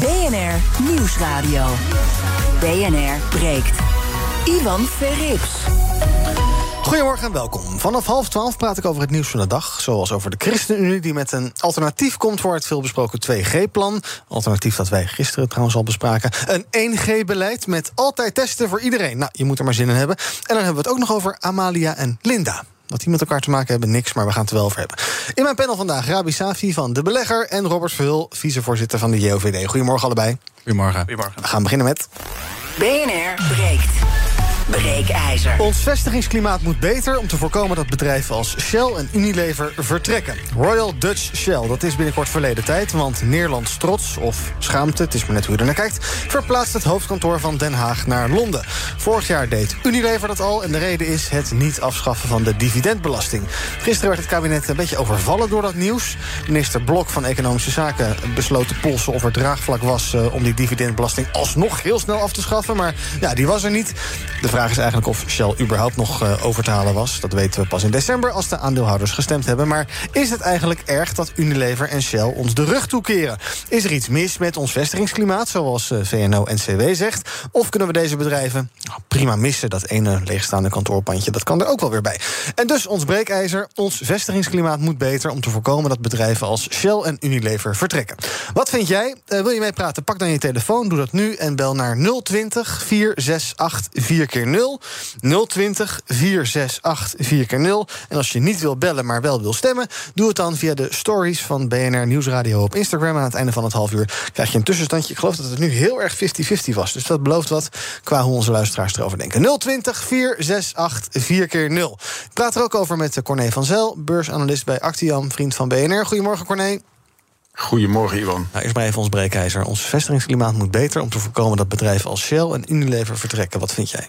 BNR Nieuwsradio. BNR breekt. Ivan Verrips. Goedemorgen en welkom. Vanaf half twaalf praat ik over het nieuws van de dag. Zoals over de ChristenUnie die met een alternatief komt... voor het veelbesproken 2G-plan. Alternatief dat wij gisteren trouwens al bespraken. Een 1G-beleid met altijd testen voor iedereen. Nou, je moet er maar zin in hebben. En dan hebben we het ook nog over Amalia en Linda. Wat die met elkaar te maken hebben, niks, maar we gaan het er wel over hebben. In mijn panel vandaag Rabi Safi van De Belegger... en Robert Verhul, vicevoorzitter van de JOVD. Goedemorgen allebei. Goedemorgen. Goedemorgen. We gaan beginnen met... BNR breekt. Breekijzer. Ons vestigingsklimaat moet beter om te voorkomen dat bedrijven als Shell en Unilever vertrekken. Royal Dutch Shell, dat is binnenkort verleden tijd, want Nederlands trots of schaamte, het is maar net hoe je er naar kijkt, verplaatst het hoofdkantoor van Den Haag naar Londen. Vorig jaar deed Unilever dat al en de reden is het niet afschaffen van de dividendbelasting. Gisteren werd het kabinet een beetje overvallen door dat nieuws. Minister Blok van Economische Zaken besloot te polsen of er draagvlak was eh, om die dividendbelasting alsnog heel snel af te schaffen, maar ja, die was er niet. De vraag is eigenlijk of Shell überhaupt nog uh, over te halen was. Dat weten we pas in december als de aandeelhouders gestemd hebben. Maar is het eigenlijk erg dat Unilever en Shell ons de rug toekeren? Is er iets mis met ons vestigingsklimaat, zoals uh, VNO-NCW zegt? Of kunnen we deze bedrijven nou, prima missen? Dat ene leegstaande kantoorpandje, dat kan er ook wel weer bij. En dus ons breekijzer, ons vestigingsklimaat moet beter... om te voorkomen dat bedrijven als Shell en Unilever vertrekken. Wat vind jij? Uh, wil je mee praten? Pak dan je telefoon, doe dat nu en bel naar 020 468 4 keer 0. 020 468 4 keer 0. En als je niet wil bellen, maar wel wil stemmen, doe het dan via de stories van BNR Nieuwsradio op Instagram. Aan het einde van het half uur krijg je een tussenstandje. Ik geloof dat het nu heel erg 50-50 was. Dus dat belooft wat qua hoe onze luisteraars erover denken. 020 468 4 keer 0. Ik praat er ook over met Corné van Zel, beursanalist bij Actiam, vriend van BNR. Goedemorgen, Corné. Goedemorgen, Ivan. Nou, eerst maar even ons breekijzer. Ons vestigingsklimaat moet beter om te voorkomen dat bedrijven als Shell en Unilever vertrekken. Wat vind jij?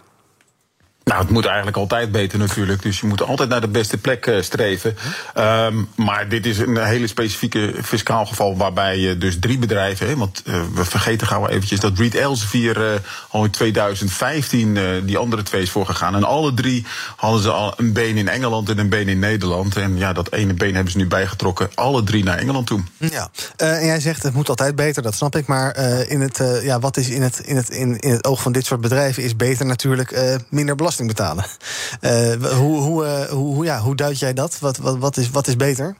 Nou, het moet eigenlijk altijd beter natuurlijk. Dus je moet altijd naar de beste plek uh, streven. Um, maar dit is een hele specifieke fiscaal geval waarbij dus drie bedrijven... Hè, want uh, we vergeten gauw eventjes dat Reed Elsevier uh, al in 2015 die andere twee is voorgegaan. En alle drie hadden ze al een been in Engeland en een been in Nederland. En ja, dat ene been hebben ze nu bijgetrokken. Alle drie naar Engeland toe. Ja, en jij zegt het moet altijd beter, dat snap ik. Maar in het, ja, wat is in het, in, het, in, in het oog van dit soort bedrijven is beter natuurlijk minder belasting betalen. Uh, hoe, hoe, uh, hoe, ja, hoe duid jij dat? Wat, wat, wat, is, wat is beter?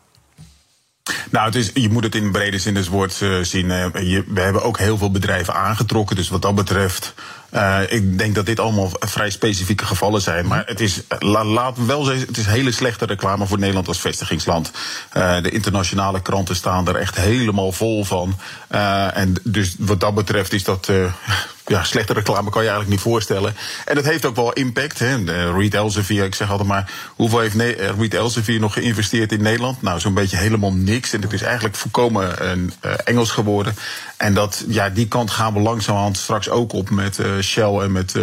Nou, het is, je moet het in brede zin des woords uh, zien. We hebben ook heel veel bedrijven aangetrokken. Dus wat dat betreft. Ik denk dat dit allemaal vrij specifieke gevallen zijn. Maar het is, la, laat wel zeggen, het is hele slechte reclame voor Nederland als vestigingsland. De internationale kranten staan er echt helemaal vol van. En dus wat dat betreft is dat ja, slechte reclame kan je eigenlijk niet voorstellen. En dat heeft ook wel impact. Hè. Reed Elsevier, ik zeg altijd maar, hoeveel heeft ne Reed Elsevier nog geïnvesteerd in Nederland? Nou, zo'n beetje helemaal niks. En het is eigenlijk volkomen uh, Engels geworden. En dat, ja, die kant gaan we langzamerhand straks ook op met Shell en met.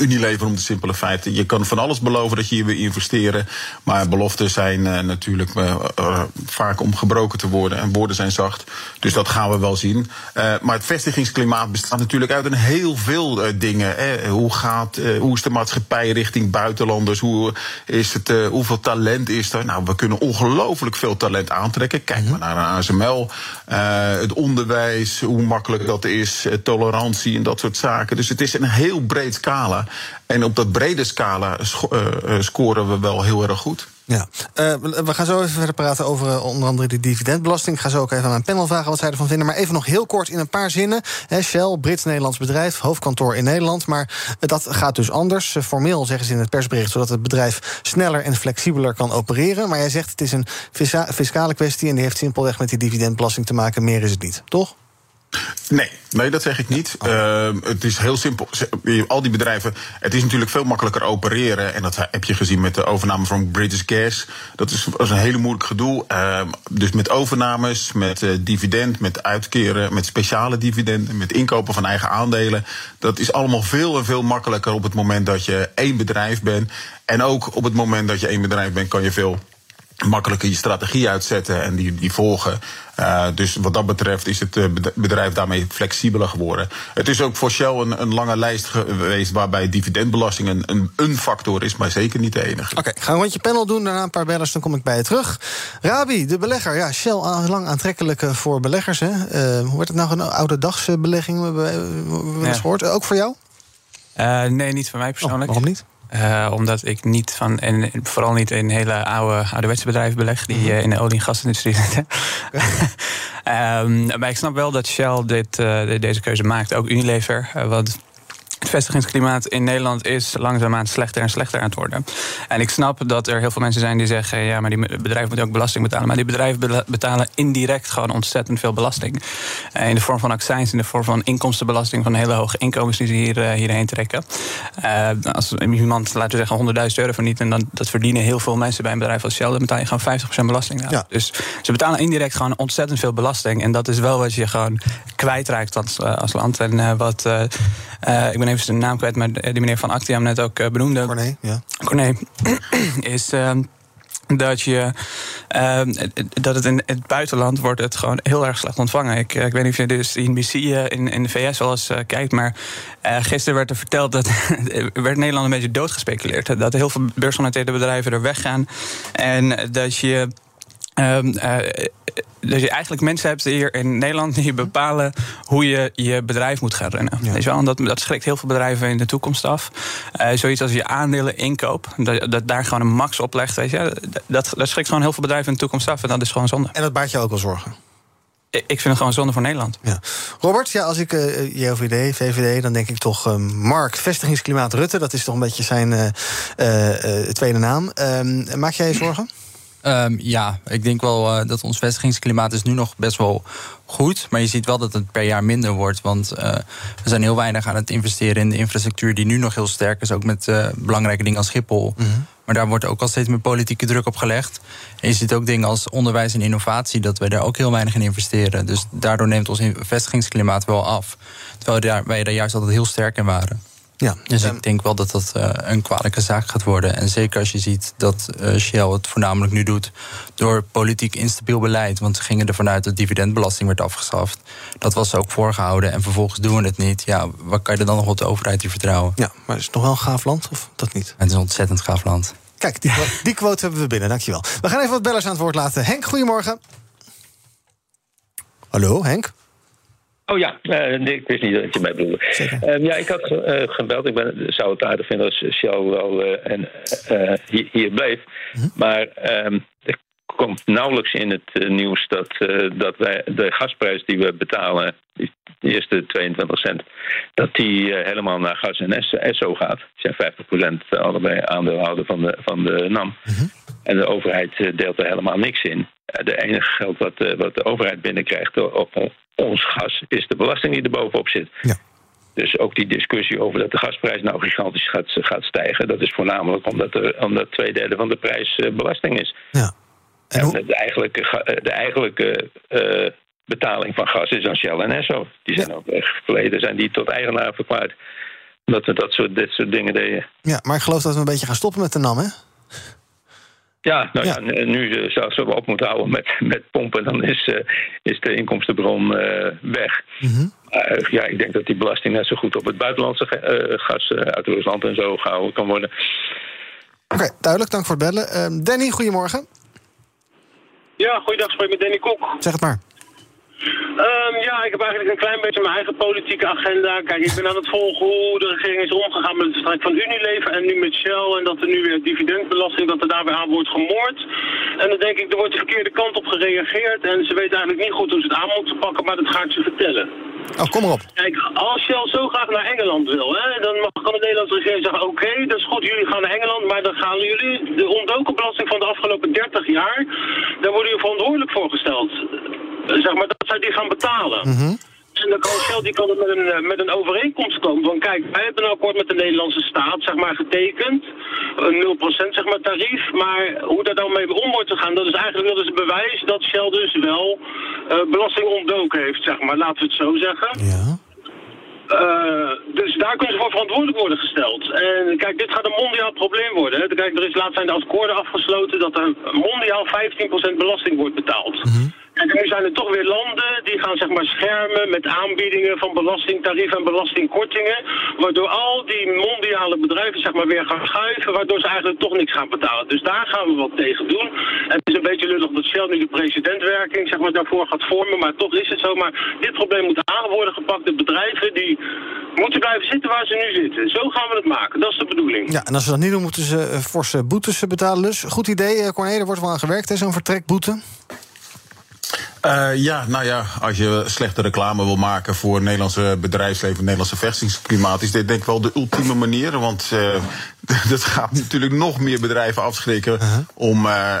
Unilever om de simpele feiten. Je kan van alles beloven dat je hier wil investeren. Maar beloften zijn uh, natuurlijk uh, vaak om gebroken te worden. En woorden zijn zacht. Dus dat gaan we wel zien. maar het vestigingsklimaat bestaat natuurlijk uit een heel veel dingen. Hè. Hoe, gaat, hoe is de maatschappij richting buitenlanders? Hoe is het, hoeveel talent is er? Nou, we kunnen ongelooflijk veel talent aantrekken. Kijk maar naar een ASML. het onderwijs, hoe makkelijk dat is. tolerantie en dat soort zaken. Dus het is een heel breed scala. En op dat brede scala uh, scoren we wel heel erg goed. Ja, uh, we gaan zo even verder praten over onder andere de dividendbelasting. Ik ga zo ook even aan mijn panel vragen wat zij ervan vinden. Maar even nog heel kort in een paar zinnen. He, Shell, Brits-Nederlands bedrijf, hoofdkantoor in Nederland. Maar dat gaat dus anders. formeel zeggen ze in het persbericht... zodat het bedrijf sneller en flexibeler kan opereren. Maar jij zegt het is een fiscale kwestie... en die heeft simpelweg met die dividendbelasting te maken. Meer is het niet, toch? Nee, nee, dat zeg ik niet. Uh, het is heel simpel. Al die bedrijven, het is natuurlijk veel makkelijker opereren. En dat heb je gezien met de overname van British Gas. Dat is, was een hele moeilijk gedoe. Uh, dus met overnames, met uh, dividend, met uitkeren, met speciale dividenden, met inkopen van eigen aandelen. Dat is allemaal veel en veel makkelijker op het moment dat je één bedrijf bent. En ook op het moment dat je één bedrijf bent, kan je veel makkelijker je strategie uitzetten en die, die volgen. Uh, dus wat dat betreft is het bedrijf daarmee flexibeler geworden. Het is ook voor Shell een, een lange lijst geweest waarbij dividendbelasting een, een, een factor is, maar zeker niet de enige. Oké, okay, ga een rondje panel doen, daarna een paar bellers, dan kom ik bij je terug. Rabi, de belegger. Ja, Shell lang aantrekkelijk voor beleggers. Hè? Uh, hoe wordt het nou een oude dagsbelegging? We hebben we ja. gehoord. Ook voor jou? Uh, nee, niet voor mij persoonlijk. Oh, waarom niet? Uh, omdat ik niet van, en vooral niet in hele oude, ouderwetse bedrijven beleg die uh, in de olie- en gasindustrie zitten. um, maar ik snap wel dat Shell dit, uh, deze keuze maakt, ook Unilever. want vestigingsklimaat in Nederland is langzaamaan slechter en slechter aan het worden. En ik snap dat er heel veel mensen zijn die zeggen: ja, maar die bedrijven moeten ook belasting betalen. Maar die bedrijven betalen indirect gewoon ontzettend veel belasting. Uh, in de vorm van accijns, in de vorm van inkomstenbelasting van hele hoge inkomens die ze hier, uh, hierheen trekken. Uh, als iemand, laten we zeggen, 100.000 euro verdient, en dan, dat verdienen heel veel mensen bij een bedrijf als Shell, dan betaal je gewoon 50% belasting. Ja. Dus ze betalen indirect gewoon ontzettend veel belasting. En dat is wel wat je gewoon kwijtraakt als, als land. En wat ik ben even zijn naam kwijt, maar die meneer van Actiam net ook uh, benoemde. Corné, ja. Corné is. Uh, dat, je, uh, dat het in het buitenland wordt het gewoon heel erg slecht ontvangen. Ik, ik weet niet of je dus NBC in, in de VS wel eens uh, kijkt, maar gisteren werd er verteld dat werd Nederland een beetje doodgespeculeerd. Dat heel veel beursgenoteerde bedrijven er weggaan en dat je Um, uh, dat je eigenlijk mensen hebt hier in Nederland die bepalen hoe je je bedrijf moet gaan runnen. Ja. Weet je wel? En dat, dat schrikt heel veel bedrijven in de toekomst af. Uh, zoiets als je aandelen inkoop, dat, dat daar gewoon een max op legt. Weet je? Dat, dat schrikt gewoon heel veel bedrijven in de toekomst af. En dat is gewoon zonde. En dat baart je ook wel zorgen? Ik vind het gewoon zonde voor Nederland. Ja. Robert, ja, als ik uh, JOVD, VVD, dan denk ik toch uh, Mark, vestigingsklimaat Rutte. Dat is toch een beetje zijn uh, tweede naam. Ehm, maak jij je zorgen? Um, ja, ik denk wel uh, dat ons vestigingsklimaat is nu nog best wel goed. Maar je ziet wel dat het per jaar minder wordt. Want uh, we zijn heel weinig aan het investeren in de infrastructuur die nu nog heel sterk is. Ook met uh, belangrijke dingen als Schiphol. Mm -hmm. Maar daar wordt ook al steeds meer politieke druk op gelegd. En je ziet ook dingen als onderwijs en innovatie, dat wij daar ook heel weinig in investeren. Dus daardoor neemt ons vestigingsklimaat wel af. Terwijl wij daar juist altijd heel sterk in waren. Ja, dus ik denk wel dat dat uh, een kwalijke zaak gaat worden. En zeker als je ziet dat uh, Shell het voornamelijk nu doet door politiek instabiel beleid. Want ze gingen ervan uit dat dividendbelasting werd afgeschaft. Dat was ook voorgehouden en vervolgens doen we het niet. Ja, waar kan je dan nog op de overheid die vertrouwen? Ja, maar is het nog wel een gaaf land of dat niet? Het is een ontzettend gaaf land. Kijk, die, die quote hebben we binnen, dankjewel. We gaan even wat bellers aan het woord laten. Henk, goedemorgen. Hallo, Henk? Oh ja, uh, nee, ik wist niet dat je mij bedoelde. Uh, ja, ik had uh, gebeld. Ik ben, zou het aardig vinden als Shell wel en, hier, hier, bleef. -huh. Maar ehm, er komt nauwelijks in het nieuws dat, dat wij de gasprijs die we betalen, de eerste 22 cent, dat die helemaal naar gas en SO gaat. Die zijn 50% allebei aandeelhouder van de, van de NAM. -huh. En de overheid deelt er helemaal niks in. De enige geld wat, wat de overheid binnenkrijgt op ons gas is de belasting die er bovenop zit. Ja. Dus ook die discussie over dat de gasprijs nou gigantisch gaat, gaat stijgen, dat is voornamelijk omdat, er, omdat twee derde van de prijs belasting is. Ja. En, en de eigenlijke, de eigenlijke uh, betaling van gas is aan Shell en Esso. Die zijn ja. ook echt verleden, zijn die tot eigenaar verklaard. Dat we dat soort, dit soort dingen deden. Ja, maar ik geloof dat we een beetje gaan stoppen met de NAM, hè? Ja, nou ja, ja nu uh, zelfs we op moeten houden met, met pompen, dan is, uh, is de inkomstenbron uh, weg. Mm -hmm. ja, ik denk dat die belasting net zo goed op het buitenlandse gas uit Rusland en zo gehouden kan worden. Oké, okay, duidelijk. Dank voor het bellen. Ehm, Danny, goedemorgen. Ja, goeiedag. Spreek met Danny Kok. Zeg het maar. Um, ja, ik heb eigenlijk een klein beetje mijn eigen politieke agenda. Kijk, ik ben aan het volgen hoe de regering is omgegaan met het vertrek van Unilever en nu met Shell. En dat er nu weer dividendbelasting, dat er daarbij aan wordt gemoord. En dan denk ik, er wordt de verkeerde kant op gereageerd. En ze weten eigenlijk niet goed hoe ze het aan moeten pakken, maar dat ga ik ze vertellen. Oh, kom maar op. Kijk, als Shell zo graag naar Engeland wil, hè, dan mag, kan de Nederlandse regering zeggen... oké, okay, dat is goed, jullie gaan naar Engeland... maar dan gaan jullie de ontdokenbelasting van de afgelopen 30 jaar... daar worden jullie verantwoordelijk voor gesteld. Zeg maar, dat zij die gaan betalen. Mm -hmm. Dus En dan kan Shell die kan er met een, eh, met een overeenkomst komen. Van kijk, wij hebben een akkoord met de Nederlandse staat, zeg maar, getekend. Een 0% zeg maar tarief. Maar hoe daar dan mee om wordt gegaan, dat is eigenlijk wel eens een bewijs dat Shell dus wel uh, belasting ontdoken heeft, zeg maar. Laten we het zo zeggen. Ja. Uh, dus daar kunnen ze voor verantwoordelijk worden gesteld. En kijk, dit gaat een mondiaal probleem worden. Hè. Kijk, er is laatst zijn de akkoorden afgesloten dat er mondiaal 15% belasting wordt betaald. Mm nu zijn er toch weer landen die gaan zeg maar schermen met aanbiedingen van belastingtarieven en belastingkortingen. Waardoor al die mondiale bedrijven zeg maar weer gaan schuiven, waardoor ze eigenlijk toch niks gaan betalen. Dus daar gaan we wat tegen doen. En het is een beetje lullig dat Shell nu de presidentwerking zeg maar, daarvoor gaat vormen, maar toch is het zo. Maar dit probleem moet aan worden gepakt. De bedrijven die moeten blijven zitten waar ze nu zitten. Zo gaan we het maken. Dat is de bedoeling. Ja, en als ze dat niet doen, moeten ze uh, forse boetes betalen. Dus goed idee, uh, Corné, er wordt wel aan gewerkt, zo'n vertrekboete. Uh, ja, nou ja, als je slechte reclame wil maken voor het Nederlandse bedrijfsleven, het Nederlandse vestigingsklimaat, is dit denk ik wel de ultieme manier. Want uh, dat gaat natuurlijk nog meer bedrijven afschrikken uh -huh. om uh,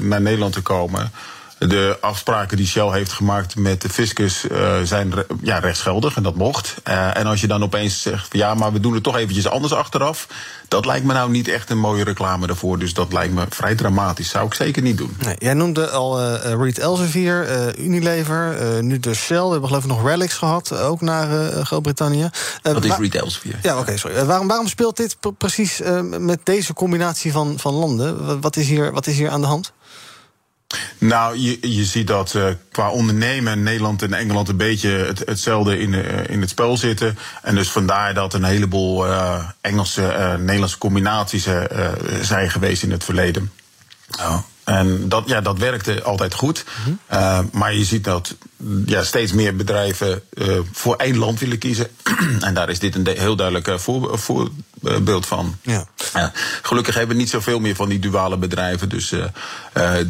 naar Nederland te komen. De afspraken die Shell heeft gemaakt met de fiscus uh, zijn ja, rechtsgeldig en dat mocht. Uh, en als je dan opeens zegt, ja, maar we doen het toch eventjes anders achteraf. Dat lijkt me nou niet echt een mooie reclame daarvoor. Dus dat lijkt me vrij dramatisch. Zou ik zeker niet doen. Nee, jij noemde al uh, Reed Elsevier, Unilever, nu de Shell. We hebben geloof ik nog Relics gehad, ook naar Groot-Brittannië. dat is Reed Elsevier. Ja, oké, okay, sorry. waarom, waarom speelt dit precies met deze combinatie van, van landen? Wat is, hier, wat is hier aan de hand? Nou, je, je ziet dat uh, qua ondernemen Nederland en Engeland een beetje het, hetzelfde in, uh, in het spel zitten. En dus vandaar dat een heleboel uh, Engelse, Nederlandse combinaties zijn geweest in het verleden. Oh. En dat, ja, dat werkte altijd goed. Mm -hmm. maar je ziet dat ja, steeds meer bedrijven voor één land willen kiezen. en daar is dit een heel duidelijk voor, voorbeeld van. Ja. gelukkig hebben we niet zoveel meer van die duale bedrijven. Dus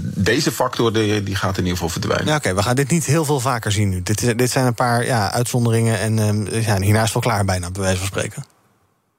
deze factor die, die, gaat in ieder geval verdwijnen. Ja, Oké, we gaan dit niet heel veel vaker zien nu. Dit, dit zijn een paar ja, uitzonderingen. En ja, hierna is het wel klaar bijna, bij wijze van spreken.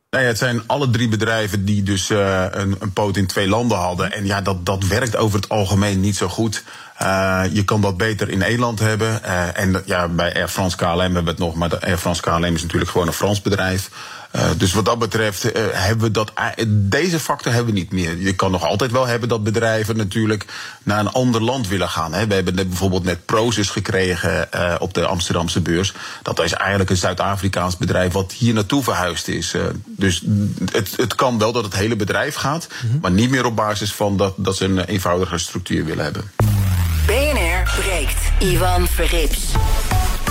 Nee, het zijn alle drie bedrijven die dus uh, een, een poot in twee landen hadden. En ja, dat, dat werkt over het algemeen niet zo goed. Uh, je kan dat beter in Nederland hebben. Uh, en ja, bij Air France KLM hebben we het nog. Maar Air France KLM is natuurlijk gewoon een Frans bedrijf. Uh, dus wat dat betreft uh, hebben we dat. Deze factor hebben we niet meer. Je kan nog altijd wel hebben dat bedrijven natuurlijk naar een ander land willen gaan. Hè. We hebben net bijvoorbeeld net Prozus gekregen uh, op de Amsterdamse beurs. Dat is eigenlijk een Zuid-Afrikaans bedrijf wat hier naartoe verhuisd is. dus het, het kan wel dat het hele bedrijf gaat, mm -hmm. maar niet meer op basis van dat, dat ze een eenvoudige structuur willen hebben. BNR breekt. Ivan Verrips.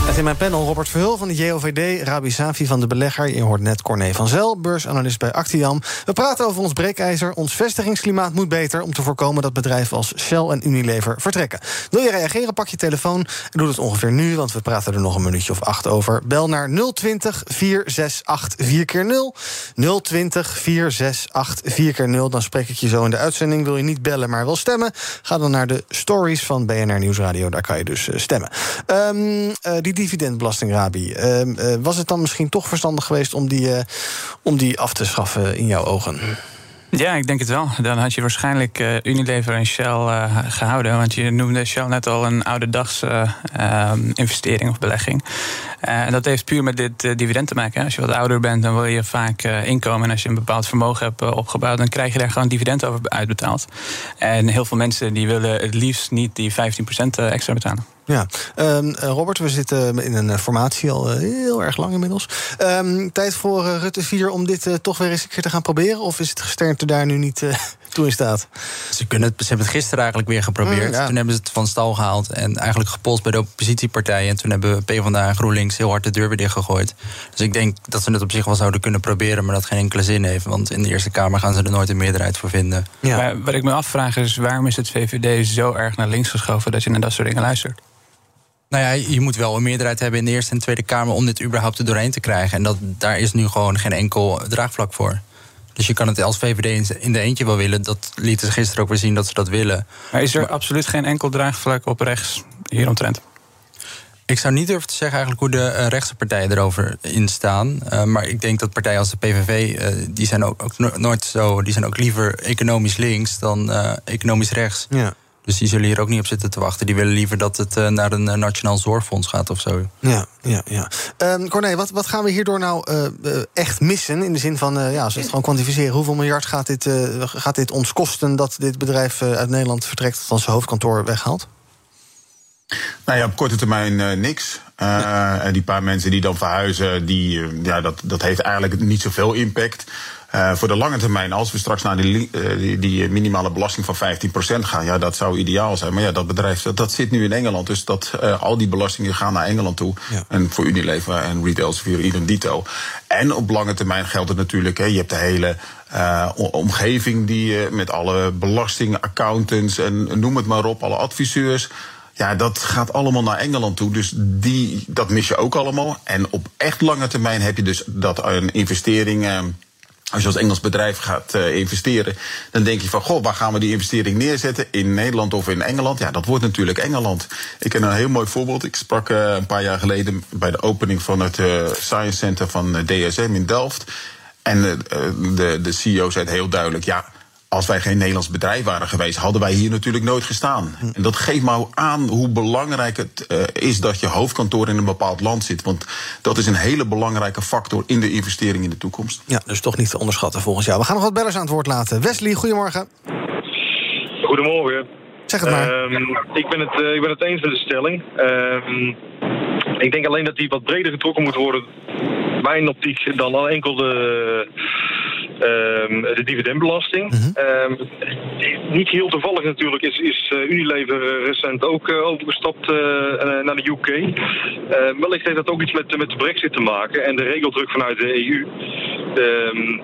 Met in mijn panel Robert Verhul van de JOVD, Rabi Safi van de Belegger. Je hoort net Corné van Zel, beursanalist bij Actiam. We praten over ons breekijzer. Ons vestigingsklimaat moet beter om te voorkomen dat bedrijven als Shell en Unilever vertrekken. Wil je reageren, pak je telefoon en doe het ongeveer nu, want we praten er nog een minuutje of acht over. Bel naar 020 468 4 keer 0 020 468 4 keer 0 Dan spreek ik je zo in de uitzending. Wil je niet bellen, maar wil stemmen? Ga dan naar de stories van BNR Nieuwsradio. Daar kan je dus stemmen. Um, uh, die dividendbelasting, Rabi. Uh, uh, was het dan misschien toch verstandig geweest om die, uh, om die af te schaffen in jouw ogen? Ja, ik denk het wel. Dan had je waarschijnlijk uh, Unilever en Shell gehouden. Want je noemde Shell net al een ouderdags uh, investering of belegging. En dat heeft puur met dit dividend te maken. Als je wat ouder bent, dan wil je vaak inkomen. En als je een bepaald vermogen hebt opgebouwd, dan krijg je daar gewoon dividend over uitbetaald. En heel veel mensen die willen het liefst niet die 15% extra betalen. Ja, um, Robert, we zitten in een formatie al heel erg lang inmiddels. Um, tijd voor uh, Rutte 4 om dit uh, toch weer eens een keer te gaan proberen? Of is het gesternte daar nu niet uh, toe in staat? Ze, kunnen het, ze hebben het gisteren eigenlijk weer geprobeerd. Mm, ja. Toen hebben ze het van stal gehaald en eigenlijk gepolst bij de oppositiepartijen. En toen hebben PvdA en GroenLinks heel hard de deur weer dichtgegooid. Dus ik denk dat ze het op zich wel zouden kunnen proberen, maar dat geen enkele zin heeft. Want in de Eerste Kamer gaan ze er nooit een meerderheid voor vinden. Ja. Maar wat ik me afvraag is, waarom is het VVD zo erg naar links geschoven dat je naar dat soort dingen luistert? Nou ja, je moet wel een meerderheid hebben in de Eerste en Tweede Kamer om dit überhaupt er doorheen te krijgen. En dat, daar is nu gewoon geen enkel draagvlak voor. Dus je kan het als VVD in de eentje wel willen. Dat lieten ze gisteren ook weer zien dat ze dat willen. Maar is er maar, absoluut geen enkel draagvlak op rechts hieromtrent? Ik zou niet durven te zeggen eigenlijk hoe de uh, rechtse partijen erover in staan. Uh, maar ik denk dat partijen als de PVV, uh, die zijn ook, ook, nooit zo... die zijn ook liever economisch links dan economisch rechts. Ja. Dus die zullen hier ook niet op zitten te wachten. Die willen liever dat het uh, naar een uh, nationaal zorgfonds gaat of zo. Ja, ja, ja. Um, Corné, wat, wat gaan we hierdoor nou uh, echt missen? In de zin van, ja, als we het gewoon kwantificeren... hoeveel miljard gaat dit, gaat dit ons kosten... dat dit bedrijf uit Nederland vertrekt... van zijn hoofdkantoor weghaalt? Nou ja, op korte termijn niks. En die paar mensen die dan verhuizen... Die, ja, dat, dat heeft eigenlijk niet zoveel impact... Uh, voor de lange termijn, als we straks naar die, uh, die, die, minimale belasting van 15% gaan, ja, dat zou ideaal zijn. Maar ja, dat bedrijf dat, dat zit nu in Engeland. Dus dat, uh, al die belastingen gaan naar Engeland toe. Ja. En voor Unilever en Retail Sphere idem dito. En op lange termijn geldt het natuurlijk, hè, je hebt de hele omgeving die met alle belastingaccountants en noem het maar op, alle adviseurs. Ja, dat gaat allemaal naar Engeland toe. Dus die, dat mis je ook allemaal. En op echt lange termijn heb je dus dat een investering als je als Engels bedrijf gaat uh, investeren, dan denk je van, goh, waar gaan we die investering neerzetten? In Nederland of in Engeland? Ja, dat wordt natuurlijk Engeland. Ik ken een heel mooi voorbeeld. Ik sprak uh, een paar jaar geleden bij de opening van het uh, Science Center van DSM in Delft. En de, de CEO zei heel duidelijk, ja, als wij geen Nederlands bedrijf waren geweest, hadden wij hier natuurlijk nooit gestaan. En dat geeft maar aan hoe belangrijk het uh, is dat je hoofdkantoor in een bepaald land zit. Want dat is een hele belangrijke factor in de investering in de toekomst. Ja, dus toch niet te onderschatten volgens jou. We gaan nog wat bellers aan het woord laten. Wesley, goedemorgen. Goedemorgen. Zeg het maar. Um, ik, ben het, uh, ik ben het eens met de stelling. Um, ik denk alleen dat die wat breder getrokken moet worden, mijn optiek, dan al enkel de Um, de dividendbelasting. -hmm. um, niet heel toevallig natuurlijk is, is uh, Unilever recent ook uh, overgestapt uh, naar de UK. wellicht heeft dat ook iets met, met de brexit te maken en de regeldruk vanuit de EU. Um,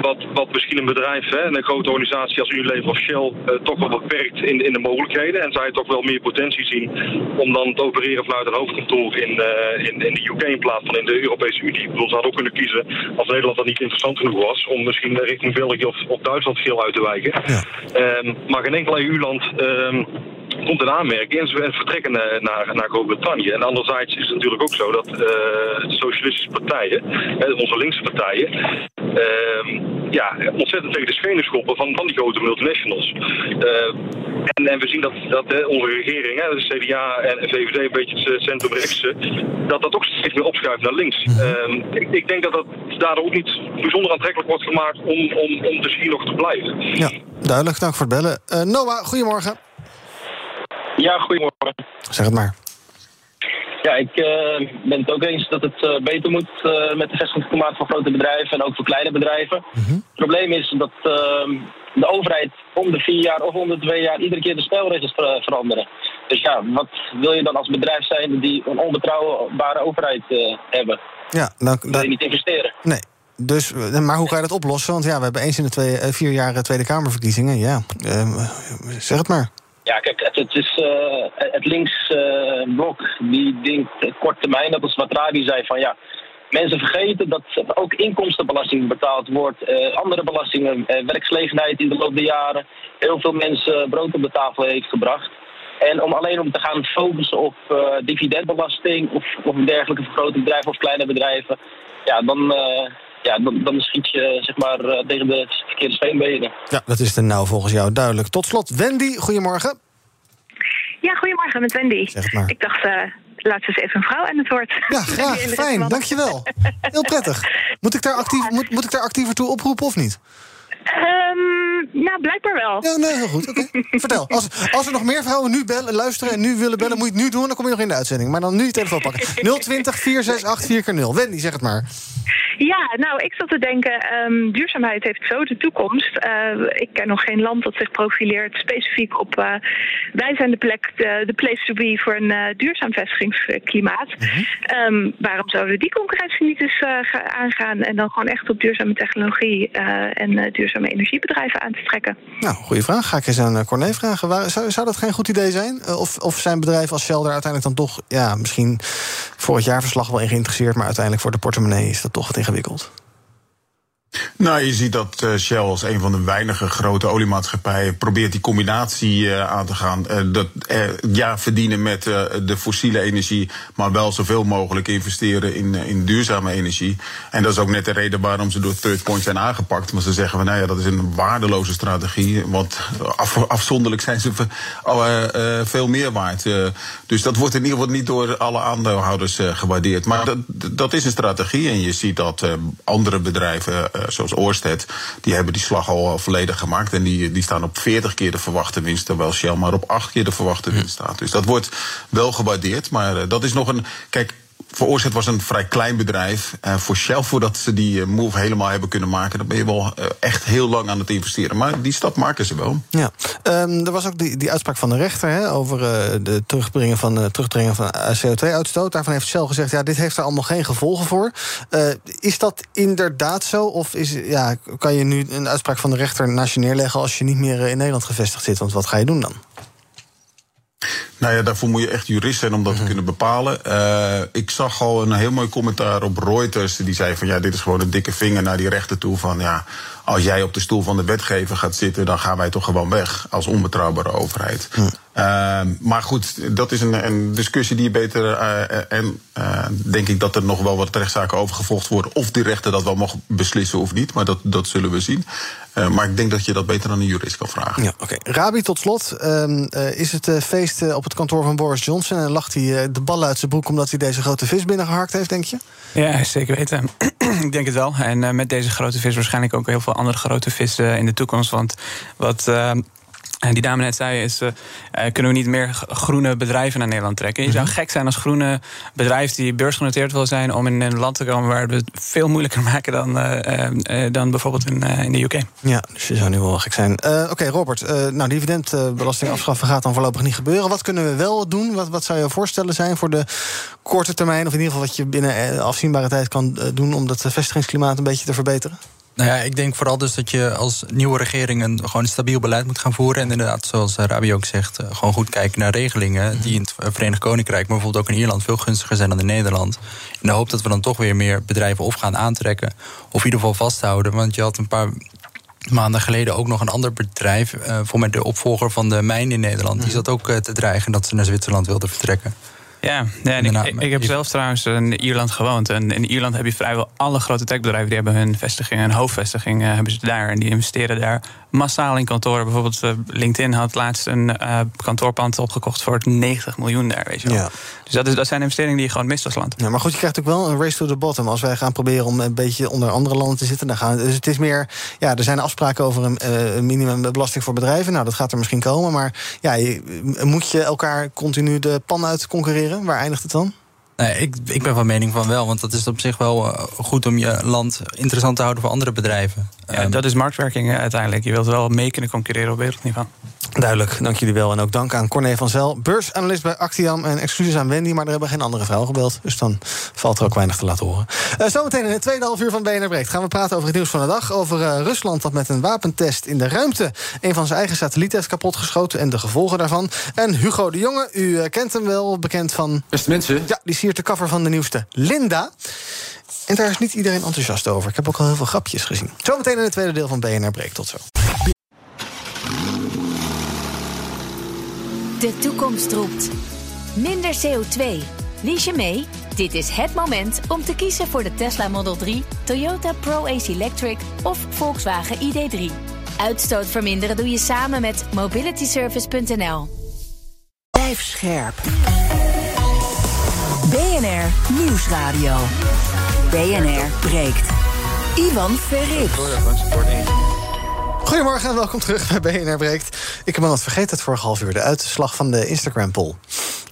wat, wat misschien een bedrijf, hè, een grote organisatie als Unilever of Shell, toch wel beperkt in, in de mogelijkheden. En zij toch wel meer potentie zien om dan te opereren vanuit een hoofdkantoor in, in, in de UK in plaats van in de Europese Unie. Ik bedoel, ze hadden ook kunnen kiezen als Nederland dat niet interessant genoeg was om misschien richting België of, of Duitsland veel uit te wijken. Ja. Um, maar geen enkel EU-land um, komt in aanmerking en ze vertrekken naar, naar, naar Groot-Brittannië. En anderzijds is het natuurlijk ook zo dat uh, de socialistische partijen, onze linkse partijen, uh, ja, ontzettend tegen de schenen schoppen van, van die grote multinationals. En, en, we zien dat, dat onze regering, hè, de CDA en VVD, een beetje het centrum-rechtse, dat dat ook steeds meer opschuift naar links. ik, ik, denk dat dat daardoor ook niet bijzonder aantrekkelijk wordt gemaakt om, om, om dus hier nog te blijven. Ja, duidelijk. Dank voor het bellen. Noah, goedemorgen. Ja, goedemorgen. Zeg het maar. Ja, ik uh, ben het ook eens dat het uh, beter moet uh, met de vestigingsklimaat van grote bedrijven en ook voor kleine bedrijven. Mm -hmm. Het probleem is dat ehm, de overheid om de vier jaar of om de twee jaar iedere keer de spelregels ver veranderen. Dus ja, wat wil je dan als bedrijf zijn die een onbetrouwbare overheid hebben? Ja, dan, wil je niet investeren. Nee. Dus, maar hoe ga je dat oplossen? Want ja, we hebben eens in de twee, vier jaar Tweede Kamerverkiezingen. Ja, zeg het maar. Ja, kijk, het, het is uh, het linksblok uh, die denkt kort termijn. Dat is wat Rabi zei van ja. Mensen vergeten dat ook inkomstenbelasting betaald wordt, andere belastingen, werksgelegenheid in de loop der jaren heel veel mensen brood op de tafel heeft gebracht. En om alleen om te gaan focussen op dividendbelasting of, of dergelijke voor bedrijven of kleine bedrijven, ja, dan, ja, dan, dan schiet je zeg maar, tegen de verkeerde steenbenen. Ja, dat is er nou volgens jou duidelijk. Tot slot, Wendy, goedemorgen. Ja, goedemorgen met Wendy. Zeg maar. Ik dacht, uh, laat eens even een vrouw aan het woord. Ja, graag. Fijn, dankjewel. Heel prettig. Moet ik, daar actief, moet, moet ik daar actiever toe oproepen of niet? Um, nou, blijkbaar wel. Ja, nee, heel goed. Oké. Okay. Vertel. Als, als er nog meer vrouwen nu bellen, luisteren en nu willen bellen, moet je het nu doen. Dan kom je nog in de uitzending. Maar dan nu je telefoon pakken. 020 468 4 0 Wendy, zeg het maar. Ja, nou, ik zat te denken, um, duurzaamheid heeft zo de toekomst. Uh, ik ken nog geen land dat zich profileert specifiek op... Uh, wij zijn de plek, de, de place to be voor een uh, duurzaam vestigingsklimaat. -hmm. um, waarom zouden we die concurrentie niet eens aangaan... en dan gewoon echt op duurzame technologie en duurzame energiebedrijven aan te trekken? Nou, goede vraag. Ga ik eens aan Corné vragen. Waar, zou, zou dat geen goed idee zijn? Of, of zijn bedrijven als Shell uiteindelijk dan toch... ja, misschien voor het jaarverslag wel in geïnteresseerd... maar uiteindelijk voor de portemonnee is dat toch wat ingewikkeld? ingewikkeld. Nou, je ziet dat uh, Shell als een van de weinige grote oliemaatschappijen probeert die combinatie uh, aan te gaan. Uh, dat, ja, verdienen met de fossiele energie, maar wel zoveel mogelijk investeren in, in duurzame energie. En dat is ook net de reden waarom ze door Third Point zijn aangepakt. Maar ze zeggen van nou ja, dat is een waardeloze strategie. Want af, afzonderlijk zijn ze veel meer waard. dus dat wordt in ieder geval niet door alle aandeelhouders gewaardeerd. Maar dat, dat is een strategie. En je ziet dat andere bedrijven, zoals Oorsted, die hebben die slag al volledig gemaakt. En die, die staan op 40 keer de verwachte winst, terwijl Shell maar op 8 keer de verwachte winst staat. Dus dat wordt wel gewaardeerd. Maar uh, dat is nog een. Kijk, voor Oorzet was een vrij klein bedrijf. Uh, voor Shell, voordat ze die uh, move helemaal hebben kunnen maken, dan ben je wel uh, echt heel lang aan het investeren. Maar die stap maken ze wel. Ja, um, er was ook die, die uitspraak van de rechter hè, over de terugbrengen van, terugdringen van CO2-uitstoot. Daarvan heeft Shell gezegd: ja, dit heeft er allemaal geen gevolgen voor. is dat inderdaad zo? Of is, ja, kan je nu een uitspraak van de rechter naast je neerleggen als je niet meer in Nederland gevestigd zit? Want wat ga je doen dan? Nou ja, daarvoor moet je echt jurist zijn om dat te mhm. kunnen bepalen. Uh, ik zag al een heel mooi commentaar op Reuters. Die zei van ja, dit is gewoon een dikke vinger naar die rechter toe. Van ja, als jij op de stoel van de wetgever gaat zitten, dan gaan wij toch gewoon weg als onbetrouwbare overheid. Hm. Uh, maar goed, dat is een, een discussie die je beter. Uh, en uh, denk ik dat er nog wel wat rechtszaken over gevolgd worden. Of die rechter dat wel mag beslissen of niet. Maar dat, dat zullen we zien. Uh, maar ik denk dat je dat beter aan een jurist kan vragen. Ja, oké. Okay. Rabi, tot slot. Uh, is het feest op het kantoor van Boris Johnson? En lacht hij de bal uit zijn broek omdat hij deze grote vis binnengehakt heeft, denk je? Ja, zeker weten. ik denk het wel. En met deze grote vis waarschijnlijk ook heel veel andere grote vissen in de toekomst. Want wat en die dame net zei, is, uh, kunnen we niet meer groene bedrijven naar Nederland trekken? Je zou mhm. gek zijn als groene bedrijf die beursgenoteerd wil zijn... om in een land te komen waar we het veel moeilijker maken dan, uh, dan bijvoorbeeld in, in de UK. Ja, dus je zou nu wel gek zijn. Oké, Robert, nou, dividendbelasting afschaffen gaat dan voorlopig niet gebeuren. Wat kunnen we wel doen? Wat, wat zou je voorstellen zijn voor de korte termijn... of in ieder geval wat je binnen afzienbare tijd kan doen... om dat vestigingsklimaat een beetje te verbeteren? Nou ja, ik denk vooral dus dat je als nieuwe regering een gewoon stabiel beleid moet gaan voeren. En inderdaad, zoals Rabi ook zegt, eh, gewoon goed kijken naar regelingen die in het Verenigd Koninkrijk, maar bijvoorbeeld ook in Ierland, veel gunstiger zijn dan in Nederland. In de hoop dat we dan toch weer meer bedrijven of gaan aantrekken, of in ieder geval vasthouden. Want je had een paar maanden geleden ook nog een ander bedrijf, uh, voor mij de opvolger van de mijn in Nederland, die zat ook te dreigen dat ze naar Zwitserland wilden vertrekken. Ja, ja ik, ik, heb zelf trouwens in Ierland gewoond. En in Ierland heb je vrijwel alle grote techbedrijven... die hebben hun vestiging, hun hoofdvestiging uh, hebben ze daar. En die investeren daar massaal in kantoren. Bijvoorbeeld uh, LinkedIn had laatst een uh, kantoorpand opgekocht... voor 90 miljoen daar, weet je wel. Ja. Dus dat, is, dat zijn investeringen die je gewoon mist als land. Ja, maar goed, je krijgt ook wel een race to the bottom. Als wij gaan proberen om een beetje onder andere landen te zitten... Dan gaan, dus het is meer... Ja, er zijn afspraken over een, een minimumbelasting voor bedrijven. Nou, dat gaat er misschien komen. Maar ja, je, moet je elkaar continu de pan uit concurreren? Waar eindigt het dan? Nee, ik, ik ben van mening van wel. Want dat is op zich wel eh, goed om je land interessant te houden voor andere bedrijven. Ja, ehm, dat is marktwerking uiteindelijk. Je wilt wel mee kunnen concurreren op wereldniveau. Duidelijk, dank jullie wel. En ook dank aan Corné van Zel, beursanalist bij Actiam. En excuses aan Wendy, maar er hebben geen andere vrouw gebeld. Dus dan valt er ook weinig te laten horen. Uh, zometeen in het tweede half uur van BNR Breekt gaan we praten over het nieuws van de dag. Over uh, Rusland dat met een wapentest in de ruimte... een van zijn eigen satellieten heeft kapotgeschoten en de gevolgen daarvan. En Hugo de Jonge, u uh, kent hem wel, bekend van... Beste mensen. Ja, die siert de cover van de nieuwste Linda. En daar is niet iedereen enthousiast over. Ik heb ook al heel veel grapjes gezien. Zometeen in het tweede deel van BNR Breekt. Tot zo. De toekomst roept. Minder CO2. Lies je mee? Dit is het moment om te kiezen voor de Tesla Model 3, Toyota Pro-Ace Electric of Volkswagen ID3. Uitstoot verminderen doe je samen met mobilityservice.nl. Blijf scherp. BNR Nieuwsradio. BNR breekt. Ivan Verrips. Goedemorgen en welkom terug bij BNR Breekt. Ik heb al vergeten het vorige half uur. De uitslag van de Instagram-poll.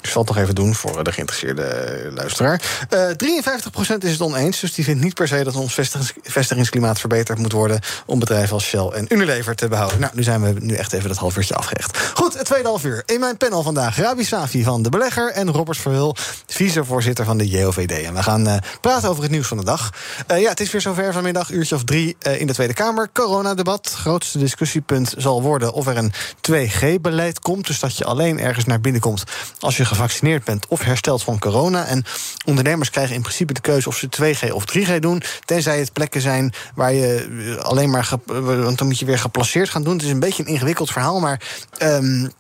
Ik zal het nog even doen voor de geïnteresseerde luisteraar. Uh, eh, 53% is het oneens, dus die vindt niet per se dat ons vestigingsklimaat verbeterd moet worden om bedrijven als Shell en Unilever te behouden. Nou, nu zijn we nu echt even dat half uurtje afgerecht. Goed, het tweede half uur. In mijn panel vandaag Rabi Safi van De Belegger en Robert Verhul, vicevoorzitter van de JOVD. En we gaan praten over het nieuws van de dag. Ja, het is weer zover vanmiddag, uurtje of drie in de Tweede Kamer. Coronadebat. Grootste discussiepunt zal worden of er een 2G-beleid komt. Dus dat je alleen ergens naar binnen komt als je gevaccineerd bent of hersteld van corona. En ondernemers krijgen in principe de keuze of ze 2G of 3G doen. Tenzij het plekken zijn waar je alleen maar. Want dan moet je weer geplaceerd gaan doen. Het is een beetje een ingewikkeld verhaal, maar. Um,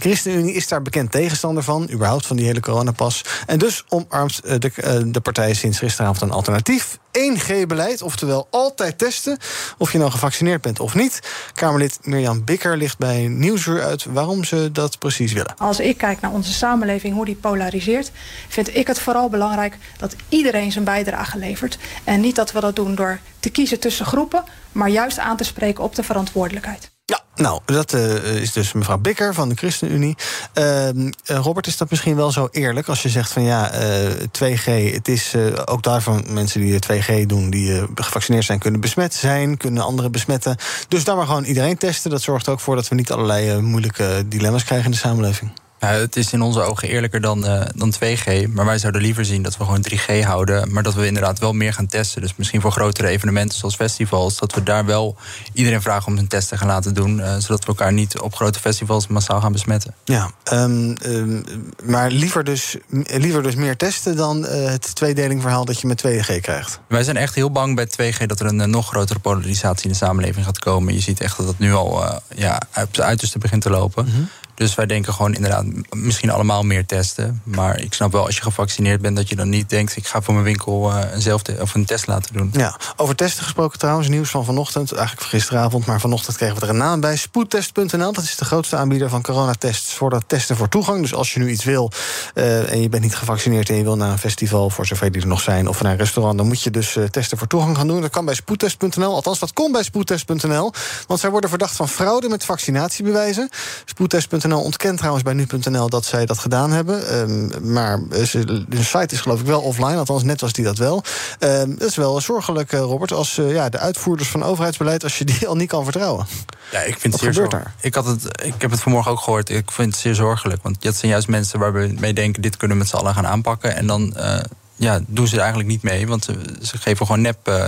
ChristenUnie is daar bekend tegenstander van, überhaupt van die hele coronapas. En dus omarmt eh, de, eh, de partij sinds gisteravond een alternatief. 1G-beleid, oftewel altijd testen of je nou gevaccineerd bent of niet. Kamerlid Mirjam Bikker ligt bij Nieuwsuur uit waarom ze dat precies willen. Als ik kijk naar onze samenleving, hoe die polariseert... vind ik het vooral belangrijk dat iedereen zijn bijdrage levert. En niet dat we dat doen door te kiezen tussen groepen... maar juist aan te spreken op de verantwoordelijkheid. Ja, nou, dat uh, is dus mevrouw Bikker van de ChristenUnie. Uh, Robert, is dat misschien wel zo eerlijk als je zegt van ja, uh, 2G, het is ook daarvan mensen die 2G doen, die gevaccineerd zijn, kunnen besmet zijn, kunnen anderen besmetten. Dus dan maar gewoon iedereen testen. Dat zorgt ook voor dat we niet allerlei moeilijke dilemma's krijgen in de samenleving. Ja, het is in onze ogen eerlijker dan, uh, dan 2G. Maar wij zouden liever zien dat we gewoon 3G houden. Maar dat we inderdaad wel meer gaan testen. Dus misschien voor grotere evenementen zoals festivals. Dat we daar wel iedereen vragen om zijn test te gaan laten doen. Uh, zodat we elkaar niet op grote festivals massaal gaan besmetten. Ja, um, um, maar liever dus, liever dus meer testen dan uh, het tweedelingverhaal dat je met 2G krijgt. Wij zijn echt heel bang bij 2G dat er een nog grotere polarisatie in de samenleving gaat komen. Je ziet echt dat dat nu al ja, op het uiterste begint te lopen. Mm -hmm. Dus wij denken gewoon inderdaad misschien allemaal meer testen. Maar ik snap wel als je gevaccineerd bent dat je dan niet denkt... ik ga voor mijn winkel uh, een, zelf of een test laten doen. Ja, over testen gesproken trouwens, nieuws van vanochtend. Eigenlijk van gisteravond, maar vanochtend kregen we er een naam bij. Spoedtest.nl, dat is de grootste aanbieder van coronatests... voor dat testen voor toegang. Dus als je nu iets wil uh, en je bent niet gevaccineerd... en je wil naar een festival, voor zover die er nog zijn... of naar een restaurant, dan moet je dus uh, testen voor toegang gaan doen. Dat kan bij spoedtest.nl, althans dat kon bij spoedtest.nl. Want zij worden verdacht van fraude met vaccinatiebewijzen. Spoedtest.nl ontkent trouwens bij nu.nl dat zij dat gedaan hebben. Um, maar de site is geloof ik wel offline, althans net was die dat wel. Um, dat is wel zorgelijk, uh, Robert, als uh, ja, de uitvoerders van overheidsbeleid... als je die al niet kan vertrouwen. Ja, ik vind het zeer zorgelijk. Ik, had het, ik heb het vanmorgen ook gehoord. Ik vind het zeer zorgelijk. Want dat zijn juist mensen waar we mee denken... dit kunnen we met z'n allen gaan aanpakken. En dan... Uh, ja, doen ze er eigenlijk niet mee. Want ze, geven gewoon nep uh,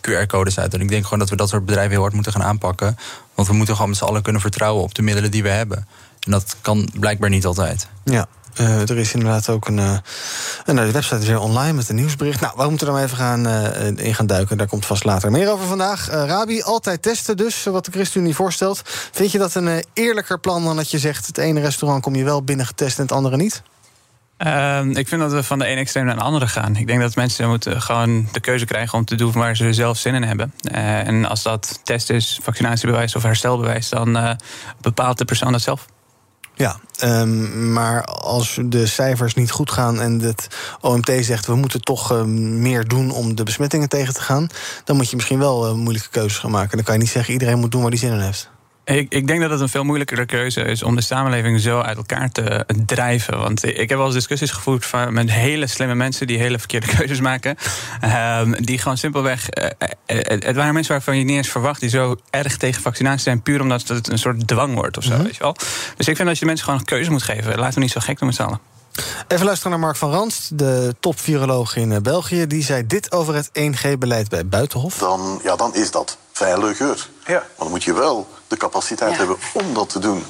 QR-codes uit. En ik denk gewoon dat we dat soort bedrijven heel hard moeten gaan aanpakken. Want we moeten gewoon met z'n allen kunnen vertrouwen op de middelen die we hebben. En dat kan blijkbaar niet altijd. Ja. Uh, er is inderdaad ook een. Nou, de website is weer online met een nieuwsbericht. Nou, we moeten er maar even gaan, in gaan duiken. Daar komt vast later meer over vandaag. Rabi, altijd testen dus, wat de ChristenUnie voorstelt. Vind je dat een eerlijker plan dan dat je zegt... het ene restaurant kom je wel binnen getest en het andere niet? Uh, ik vind dat we van de ene extreem naar de andere gaan. Ik denk dat mensen moeten gewoon de keuze krijgen om te doen waar ze zelf zin in hebben. Uh, en als dat test is, vaccinatiebewijs of herstelbewijs, dan uh, bepaalt de persoon dat zelf. Ja, um, maar als de cijfers niet goed gaan en het OMT zegt we moeten toch uh, meer doen om de besmettingen tegen te gaan, dan moet je misschien wel uh, moeilijke keuzes gaan maken. Dan kan je niet zeggen iedereen moet doen waar hij zin in heeft. Ik, ik, denk dat het een veel moeilijkere keuze is om de samenleving zo uit elkaar te drijven. Want ik heb wel eens discussies gevoerd van, met hele slimme mensen die hele verkeerde keuzes maken. Um, die gewoon simpelweg. Uh, het waren mensen waarvan je niet eens verwacht die zo erg tegen vaccinatie zijn, puur omdat het een soort dwang wordt of zo. Mm-hmm. Weet je wel? Dus ik vind dat je mensen gewoon een keuze moet geven. Laten we niet zo gek doen met z'n allen. Even luisteren naar Mark van Ranst, de top-viroloog in België. Die zei dit over het 1G-beleid bij Buitenhof. Dan, ja, dan is dat veiliger. Ja. Maar dan moet je wel de capaciteit ja. hebben om dat te doen.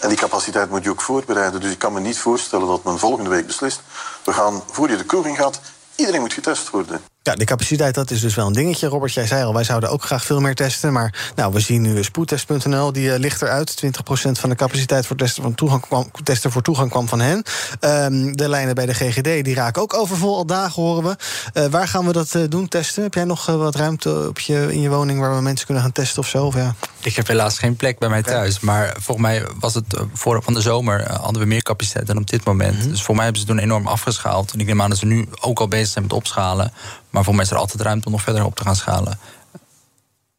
En die capaciteit moet je ook voorbereiden. Dus ik kan me niet voorstellen dat men volgende week beslist... we gaan, voor je de koring gaat, iedereen moet getest worden. Ja, de capaciteit, dat is dus wel een dingetje. Robert, jij zei al, wij zouden ook graag veel meer testen. Maar nou, we zien nu spoedtest.nl, die uh, ligt eruit. 20% van de capaciteit voor testen, van toegang kwam, testen voor toegang kwam van hen. Um, de lijnen bij de GGD, die raken ook overvol. Al dagen horen we. Uh, waar gaan we dat uh, doen, testen? Heb jij nog wat ruimte op je, in je woning... waar we mensen kunnen gaan testen of zo? Of ja? Ik heb helaas geen plek bij mij thuis. Maar volgens mij was het voor van de zomer... hadden we meer capaciteit dan op dit moment. Mm-hmm. Dus voor mij hebben ze toen enorm afgeschaald. En ik neem aan dat ze nu ook al bezig zijn met opschalen... Maar voor mij is er altijd ruimte om nog verder op te gaan schalen.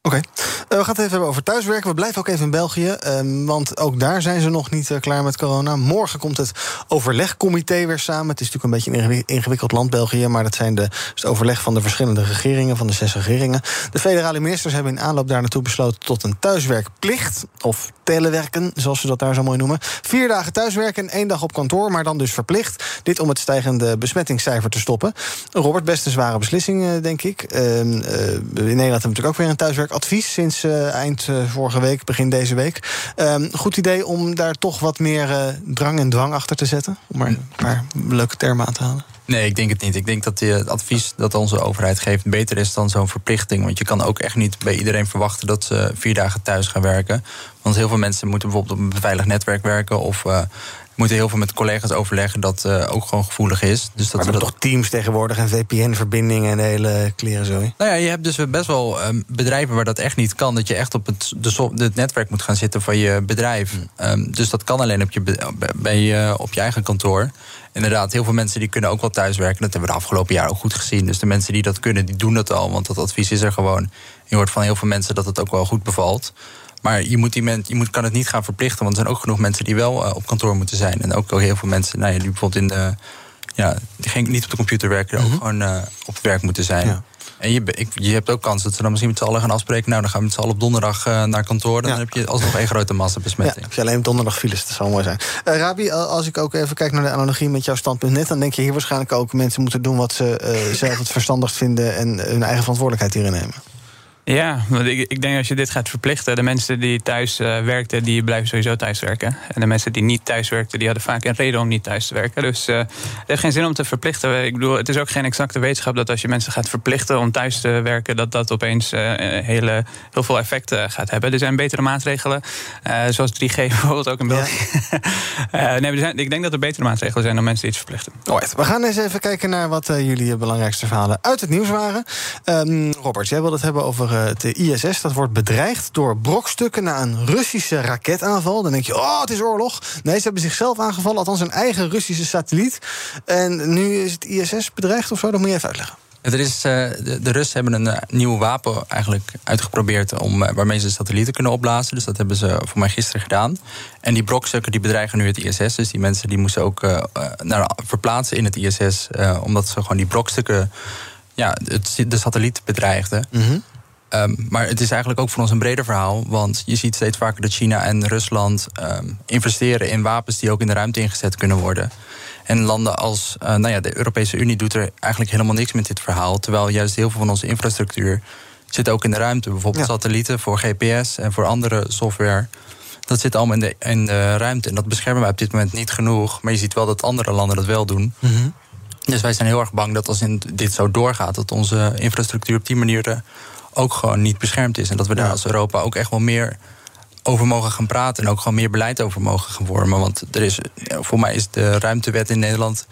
Oké, uh, we gaan het even hebben over thuiswerken. We blijven ook even in België, uh, want ook daar zijn ze nog niet uh, klaar met corona. Morgen komt het overlegcomité weer samen. Het is natuurlijk een beetje een ingewikkeld land, België... maar dat zijn de, het overleg van de verschillende regeringen, van de zes regeringen. De federale ministers hebben in aanloop daar naartoe besloten... tot een thuiswerkplicht, of telewerken, zoals ze dat daar zo mooi noemen. Vier dagen thuiswerken en één dag op kantoor, maar dan dus verplicht. Dit om het stijgende besmettingscijfer te stoppen. Robert, best een zware beslissing, eh, denk ik. Ehm, eh, in Nederland hebben we natuurlijk ook weer een thuiswerkadvies sinds eh, eind vorige week, begin deze week. Ehm, goed idee om daar toch wat meer drang en dwang achter te zetten. Om maar een paar leuke termen aan te halen. Nee, ik denk het niet. Ik denk dat het advies dat onze overheid geeft beter is dan zo'n verplichting. Want je kan ook echt niet bij iedereen verwachten dat ze vier dagen thuis gaan werken. Want heel veel mensen moeten bijvoorbeeld op een beveiligd netwerk werken of moeten heel veel met collega's overleggen dat uh, ook gewoon gevoelig is. Dus dat maar we dat... toch teams tegenwoordig en VPN-verbindingen en de hele kleren zo. Nou ja, je hebt dus best wel um, bedrijven waar dat echt niet kan. Dat je echt op het, de, het netwerk moet gaan zitten van je bedrijf. Um, dus dat kan alleen op je, bij, uh, op je eigen kantoor inderdaad, heel veel mensen die kunnen ook wel thuiswerken. Dat hebben we de afgelopen jaar ook goed gezien. Dus de mensen die dat kunnen, die doen dat al. Want dat advies is er gewoon. Je hoort van heel veel mensen dat het ook wel goed bevalt. Maar je, moet die men, je moet, kan het niet gaan verplichten. Want er zijn ook genoeg mensen die wel uh, op kantoor moeten zijn. En ook heel veel mensen nou ja, die bijvoorbeeld in de. Ja, die geen, niet op de computer werken, ook mhm. gewoon uh, op het werk moeten zijn. Ja. En je, ik, je hebt ook kans dat ze dan misschien met z'n allen gaan afspreken. Nou, dan gaan we met z'n allen op donderdag uh, naar kantoor. Dan heb je alsnog één grote massabesmetting. Ja, heb je alleen donderdag files, dat zou mooi zijn. Uh, Rabi, als ik ook even kijk naar de analogie met jouw standpunt net... dan denk je hier waarschijnlijk ook mensen moeten doen wat ze uh, zelf het verstandigst vinden... en hun eigen verantwoordelijkheid hierin nemen. Ja, want ik, ik denk als je dit gaat verplichten, de mensen die thuis uh, werkten, die blijven sowieso thuis werken. En de mensen die niet thuis werkten, die hadden vaak een reden om niet thuis te werken. Dus uh, het heeft geen zin om te verplichten. Ik bedoel, het is ook geen exacte wetenschap dat als je mensen gaat verplichten om thuis te werken, dat dat opeens uh, hele, heel veel effect gaat hebben. Er zijn betere maatregelen, zoals 3G bijvoorbeeld ook in België. Ja. nee, er zijn, ik denk dat er betere maatregelen zijn om mensen iets te verplichten. Alright, we gaan eens even kijken naar wat jullie belangrijkste verhalen uit het nieuws waren. Um, Robert, jij wil het hebben over het ISS dat wordt bedreigd door brokstukken na een Russische raketaanval. Dan denk je, oh, het is oorlog. Nee, ze hebben zichzelf aangevallen, althans een eigen Russische satelliet. En nu is het ISS bedreigd of zo, dat moet je even uitleggen. Er is, eh, de, Russen hebben een uh, nieuw wapen eigenlijk uitgeprobeerd om, waarmee ze satellieten kunnen opblazen. Dus dat hebben ze voor mij gisteren gedaan. En die brokstukken die bedreigen nu het ISS. Dus die mensen die moesten ook naar, verplaatsen in het ISS. omdat ze gewoon die brokstukken ja, het, de satelliet bedreigden. Mm Ehm, maar het is eigenlijk ook voor ons een breder verhaal. Want je ziet steeds vaker dat China en Rusland ehm, investeren in wapens die ook in de ruimte ingezet kunnen worden. En landen als uh, nou ja, de Europese Unie doet er eigenlijk helemaal niks met dit verhaal. Terwijl juist heel veel van onze infrastructuur zit ook in de ruimte. Bijvoorbeeld satellieten voor GPS en voor andere software. Dat zit allemaal in de, in de ruimte. En dat beschermen wij op dit moment niet genoeg. Maar je ziet wel dat andere landen dat wel doen. Mm Dus wij zijn heel erg bang dat als dit zo doorgaat, dat onze infrastructuur op die manier eh, ook gewoon niet beschermd is. En dat we daar als Europa ook echt wel meer over mogen gaan praten. En ook gewoon meer beleid over mogen gaan vormen. Want er is, voor mij is de ruimtewet in Nederland.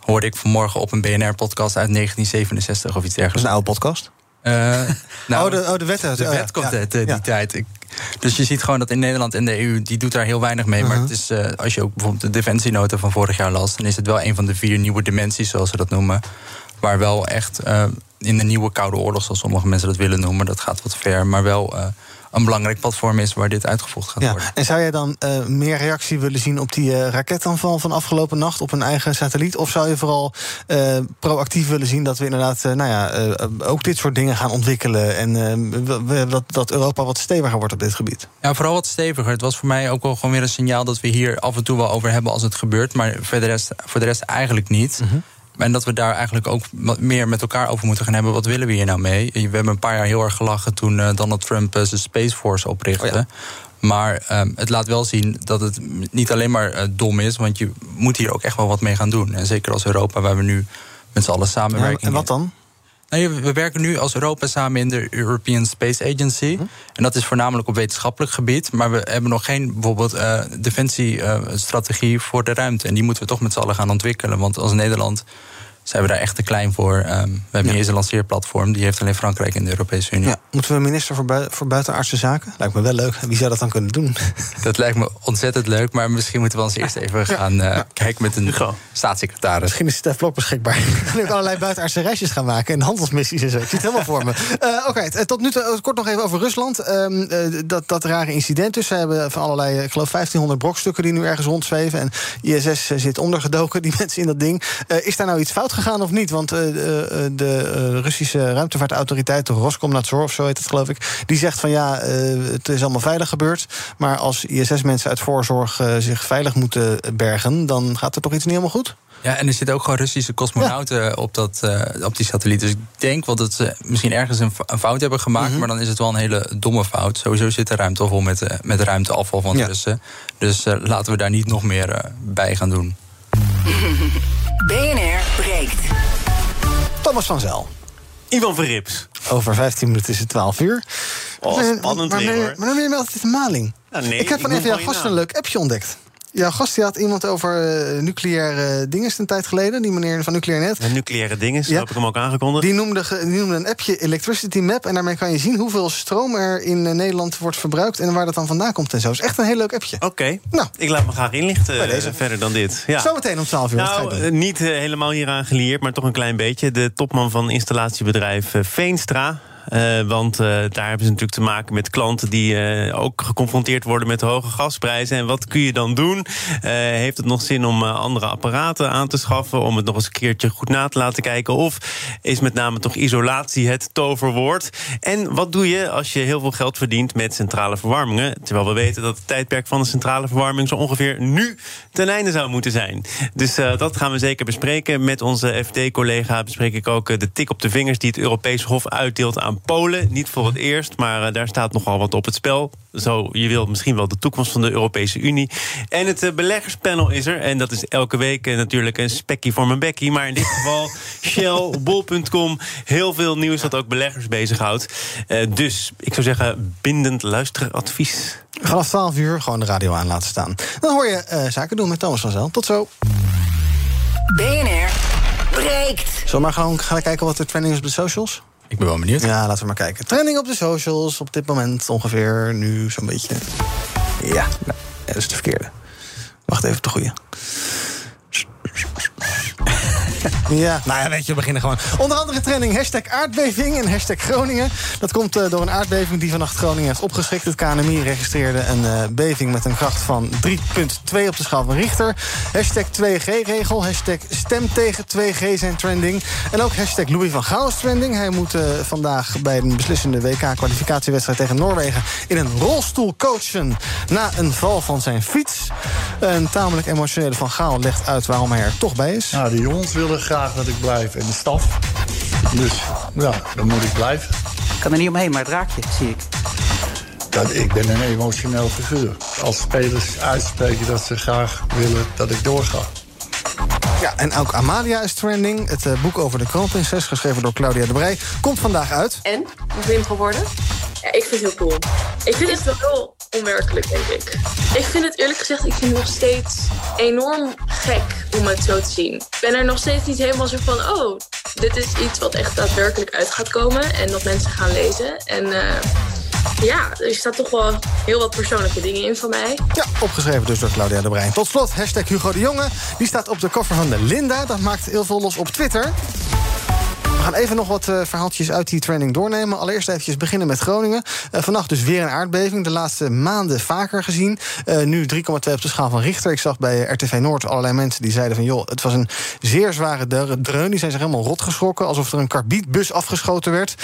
hoorde ik vanmorgen op een BNR-podcast uit 1967 of iets dergelijks. Dat is een oude podcast? Uh, nou, oh, de, oh, de wet De wet komt uit die tijd. Ik, dus je ziet gewoon dat in Nederland en de EU, die doet daar heel weinig mee. Maar uh-huh. het is, uh, als je ook bijvoorbeeld de defensienota van vorig jaar las... dan is het wel een van de vier nieuwe dimensies, zoals ze dat noemen. Waar wel echt in de nieuwe Koude Oorlog, zoals sommige mensen dat willen noemen, dat gaat wat ver, maar wel uh, een belangrijk platform is waar dit uitgevoerd gaat ja. worden. En zou jij dan uh, meer reactie willen zien op die uh, raketaanval van afgelopen nacht op een eigen satelliet? Of zou je vooral proactief willen zien dat we inderdaad nou ja, ook dit soort dingen gaan ontwikkelen en dat, dat Europa wat steviger wordt op dit gebied? Ja, vooral wat steviger. Het was voor mij ook wel gewoon weer een signaal dat we hier af en toe wel over hebben als het gebeurt, maar voor de rest, voor de rest eigenlijk niet. Mm en dat we daar eigenlijk ook meer met elkaar over moeten gaan hebben. Wat willen we hier nou mee? We hebben een paar jaar heel erg gelachen toen uh, Donald Trump uh, zijn Space Force oprichtte. Oh maar um, het laat wel zien dat het niet alleen maar uh, dom is. Want je moet hier ook echt wel wat mee gaan doen. En zeker als Europa, waar we nu met z'n allen samenwerken. Ja, en wat dan? We werken nu als Europa samen in de European Space Agency. Hm. En dat is voornamelijk op wetenschappelijk gebied. Maar we hebben nog geen bijvoorbeeld uh, defensiestrategie voor de ruimte. En die moeten we toch met z'n allen gaan ontwikkelen. Want als Nederland zijn we daar echt te klein voor. Um, we hebben ja. eerst een lanceerplatform, die heeft alleen Frankrijk in de Europese Unie. Ja. Moeten we een minister voor, bui voor buitenaardse zaken? Lijkt me wel leuk. Wie zou dat dan kunnen doen? Dat lijkt me ontzettend leuk, maar misschien moeten we ons eerst even gaan uh, kijken met een staatssecretaris. Misschien is Stef Blok beschikbaar. Dan ook allerlei buitenaardse reisjes gaan maken en handelsmissies en zo. Ik zie het helemaal voor me. Uh, Oké, okay, tot nu toe kort nog even over Rusland. Uh, dat, dat rare incident dus. Ze hebben van allerlei, ik geloof 1500 brokstukken die nu ergens rondzweven. En ISS zit ondergedoken, die mensen in dat ding. is daar nou iets fout gegaan of niet? Want uh, de Russische ruimtevaartautoriteit, de Roskomnadzor of zo heet het geloof ik, die zegt van ja, het is allemaal veilig gebeurd. Maar als ISS-mensen uit voorzorg zich veilig moeten bergen, dan gaat er toch iets niet helemaal goed? Ja, en er zitten ook gewoon Russische cosmonauten op, dat, op die satelliet. Dus ik denk wel dat ze misschien ergens een, fout hebben gemaakt. Mhm. Maar dan is het wel een hele domme fout. Sowieso zit de ruimte al vol met, met ruimteafval van de Russen. Dus laten we daar niet nog meer bij gaan doen. BNR breekt. Thomas van Zel. Ivan Verrips. Over 15 minuten is het 12 uur. Oh, spannend maar, weer, maar, maar dan ben je me altijd een maling. nee, ik heb van even jouw gast een leuk appje ontdekt. Jouw gast die had iemand over uh, nucleaire dingen een tijd geleden. Die meneer van Nucleair Net. Ja, nucleaire dingen, ja. heb ik hem ook aangekondigd. Die noemde, die noemde een appje Electricity Map. En daarmee kan je zien hoeveel stroom er in eh, Nederland wordt verbruikt. En waar dat dan vandaan komt en zo. is echt een heel leuk appje. Oké, nou, ik laat me graag inlichten uh, verder dan dit. Ja. Zometeen om 12 uur. Nou, niet helemaal hieraan gelieerd, maar toch een klein beetje. De topman van installatiebedrijf Veenstra uh, want uh, daar hebben ze natuurlijk te maken met klanten die uh, ook geconfronteerd worden met hoge gasprijzen. En wat kun je dan doen? heeft het nog zin om andere apparaten aan te schaffen? Om het nog eens een keertje goed na te laten kijken? Of is met name toch isolatie het toverwoord? En wat doe je als je heel veel geld verdient met centrale verwarmingen? Terwijl we weten dat het tijdperk van de centrale verwarming zo ongeveer nu ten einde zou moeten zijn. Dus dat gaan we zeker bespreken. Met onze FD-collega bespreek ik ook de tik op de vingers die het Europees Hof uitdeelt aan Polen. Niet voor het eerst, maar eh, daar staat nogal wat op het spel. Zo, je wilt misschien wel de toekomst van de Europese Unie. En het eh, beleggerspanel is er. En dat is elke week eh, natuurlijk een spekkie voor mijn bekkie. Maar in dit geval Shell, Bol.com. Heel veel nieuws dat ook beleggers bezighoudt. dus ik zou zeggen, bindend luisteradvies. Vanaf 12 uur gewoon de radio aan laten staan. Dan hoor je zaken doen met Thomas van Zel. Tot zo. BNR breekt. Zullen we maar gewoon gaan kijken wat er trending is op de socials? Ik ben wel benieuwd. Ja, laten we maar kijken. Trending op de socials op dit moment ongeveer nu zo'n beetje. Ja, nou, dat is de verkeerde. Wacht even, de goede. Ja, nou ja, weet je, we beginnen gewoon. Onder andere trending hashtag aardbeving en hashtag Groningen. Dat komt uh, door een aardbeving die vannacht Groningen heeft opgeschrikt. Het KNMI registreerde een uh, beving met een kracht van 3,2 op de schaal van Richter. Hashtag 2G-regel, hashtag stem tegen 2G zijn trending. En ook hashtag Louis van Gaal is trending. Hij moet uh, vandaag bij een beslissende WK-kwalificatiewedstrijd tegen Noorwegen... in een rolstoel coachen na een val van zijn fiets. Een tamelijk emotionele Van Gaal legt uit waarom hij er toch bij is. Nou, de jongens willen graag dat ik blijf en de staf. Dus ja, dan moet ik blijven. Ik kan er niet omheen, maar het raakt je, zie ik. Dat, ik ben een emotioneel figuur. Als spelers uitspreken dat ze graag willen dat ik doorga. Ja, en ook Amalia is trending. Het uh, boek over de kroonprinses, geschreven door Claudia de Brij, komt vandaag uit. En? Je hem geworden? Ja, ik vind het heel cool. Ik vind het wel heel onwerkelijk, denk ik. Ik vind het eerlijk gezegd, ik vind het nog steeds enorm gek om het zo te zien. Ik ben er nog steeds niet helemaal zo van, oh, dit is iets wat echt daadwerkelijk uit gaat komen. En dat mensen gaan lezen. En... Uh, ja, er staat toch wel heel wat persoonlijke dingen in van mij. Ja, opgeschreven dus door Claudia de Brein. Tot slot, hashtag Hugo de Jonge. Die staat op de koffer van de Linda. Dat maakt heel veel los op Twitter. We gaan even nog wat uh, verhaaltjes uit die training doornemen. Allereerst even beginnen met Groningen. Uh, vannacht dus weer een aardbeving. De laatste maanden vaker gezien. Uh, nu 3,2 op de schaal van Richter. Ik zag bij RTV Noord allerlei mensen die zeiden van... joh, het was een zeer zware dreun. Die zijn zich helemaal rot geschrokken. Alsof er een karbietbus afgeschoten werd.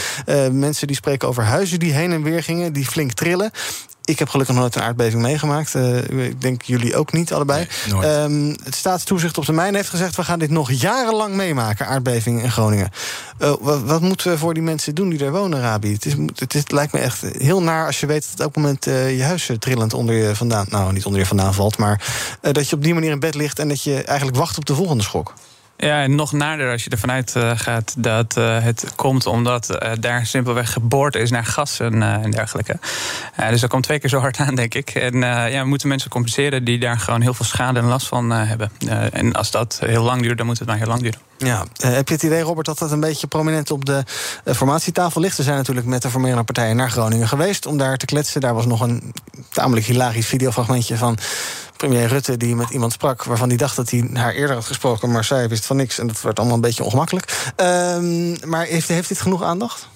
mensen die spreken over huizen die heen en weer gingen. Die flink trillen. Ik heb gelukkig nog nooit een aardbeving meegemaakt. Uh, ik denk jullie ook niet, allebei. Nee, um, het staatstoezicht op de mijn heeft gezegd... we gaan dit nog jarenlang meemaken, aardbevingen in Groningen. Uh, wat, wat, moeten we voor die mensen doen die er wonen, Rabi? Het, is, het, is, het lijkt me echt heel naar als je weet... dat op elk moment uh, je huis trillend onder je vandaan... nou, niet onder je vandaan valt, maar dat je op die manier in bed ligt... en dat je eigenlijk wacht op de volgende schok. Ja, en nog nader als je ervan uit uh, gaat dat uh, het komt omdat uh, daar simpelweg geboord is naar gas en, dergelijke. dus dat komt twee keer zo hard aan, denk ik. En ja, we moeten mensen compenseren die daar gewoon heel veel schade en last van hebben. en als dat heel lang duurt, dan moet het maar heel lang duren. Ja, heb je het idee, Robert, dat dat een beetje prominent op de formatietafel ligt? We zijn natuurlijk met de formerende partijen naar Groningen geweest om daar te kletsen. Daar was nog een tamelijk hilarisch videofragmentje van premier Rutte die met iemand sprak waarvan hij dacht dat hij haar eerder had gesproken, maar zij wist van niks en dat werd allemaal een beetje ongemakkelijk. Um, maar heeft, heeft dit genoeg aandacht?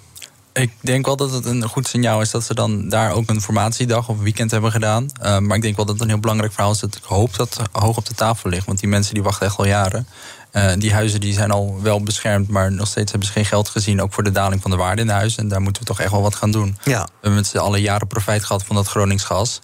Ik denk wel dat het een goed signaal is dat ze dan daar ook een formatiedag of weekend hebben gedaan. Uh, maar ik denk wel dat het een heel belangrijk verhaal is dat ik hoop dat het hoog op de tafel ligt. Want die mensen die wachten echt al jaren. Uh, die huizen die zijn al wel beschermd, maar nog steeds hebben ze geen geld gezien. Ook voor de daling van de waarde in de huizen. En daar moeten we toch echt wel wat gaan doen. Ja. We hebben met z'n allen jaren profijt gehad van dat Gronings gas.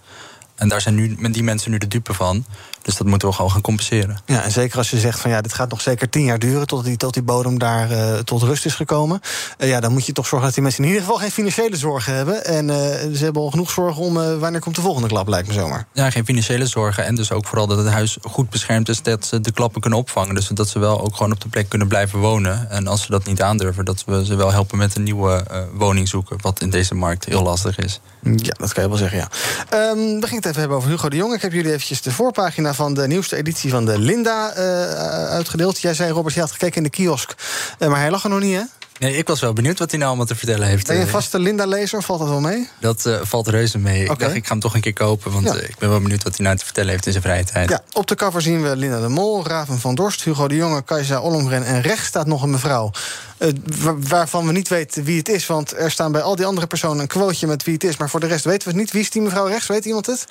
En daar zijn nu die mensen nu de dupe van. Dus dat moeten we gewoon gaan compenseren. Ja, en zeker als je zegt van ja, dit gaat nog zeker tien jaar duren tot die, tot die bodem daar uh, tot rust is gekomen. Uh, ja, dan moet je toch zorgen dat die mensen in ieder geval geen financiële zorgen hebben. En uh, ze hebben al genoeg zorgen om wanneer komt de volgende klap, lijkt me zomaar. Ja, geen financiële zorgen. En dus ook vooral dat het huis goed beschermd is, dat ze de klappen kunnen opvangen. Dus dat ze wel ook gewoon op de plek kunnen blijven wonen. En als ze dat niet aandurven, dat we ze wel helpen met een nieuwe woning zoeken. Wat in deze markt heel lastig is. Ja, dat kan je wel zeggen, ja. Um, we gingen het even hebben over Hugo de Jong. Ik heb jullie eventjes de voorpagina van de nieuwste editie van de Linda uh, uitgedeeld. Jij zei, Robert, je had gekeken in de kiosk. Uh, maar hij lag er nog niet, hè? Nee, ik was wel benieuwd wat hij nou allemaal te vertellen heeft. Ben je een vaste Linda-lezer? Valt dat wel mee? Dat uh, valt reuze mee. Okay. Ik dacht, ik ga hem toch een keer kopen. Want ja. ik ben wel benieuwd wat hij nou te vertellen heeft in zijn vrije tijd. Ja, op de cover zien we Linda de Mol, Raven van Dorst, Hugo de Jonge, Kajsa Ollongren. En rechts staat nog een mevrouw. Uh, waarvan we niet weten wie het is. Want er staan bij al die andere personen een quoteje met wie het is. Maar voor de rest weten we het niet. Wie is die mevrouw rechts? Weet iemand het?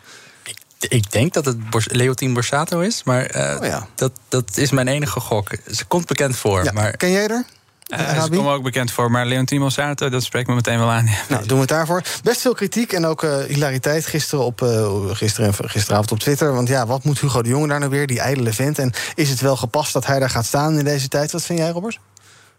Ik denk dat het Leontine Borsato is, maar uh, oh ja. dat, dat is mijn enige gok. Ze komt bekend voor. Ja. Maar... Ken jij er? Uh, ze komen ook bekend voor, maar Leontine Borsato, dat spreekt me meteen wel aan. Ja. Nou, doen we het daarvoor. Best veel kritiek en ook uh, hilariteit gisteren op, uh, gisteren en gisteravond op Twitter. Want ja, wat moet Hugo de Jonge daar nou weer, die ijdele vent? En is het wel gepast dat hij daar gaat staan in deze tijd? Wat vind jij, Robert?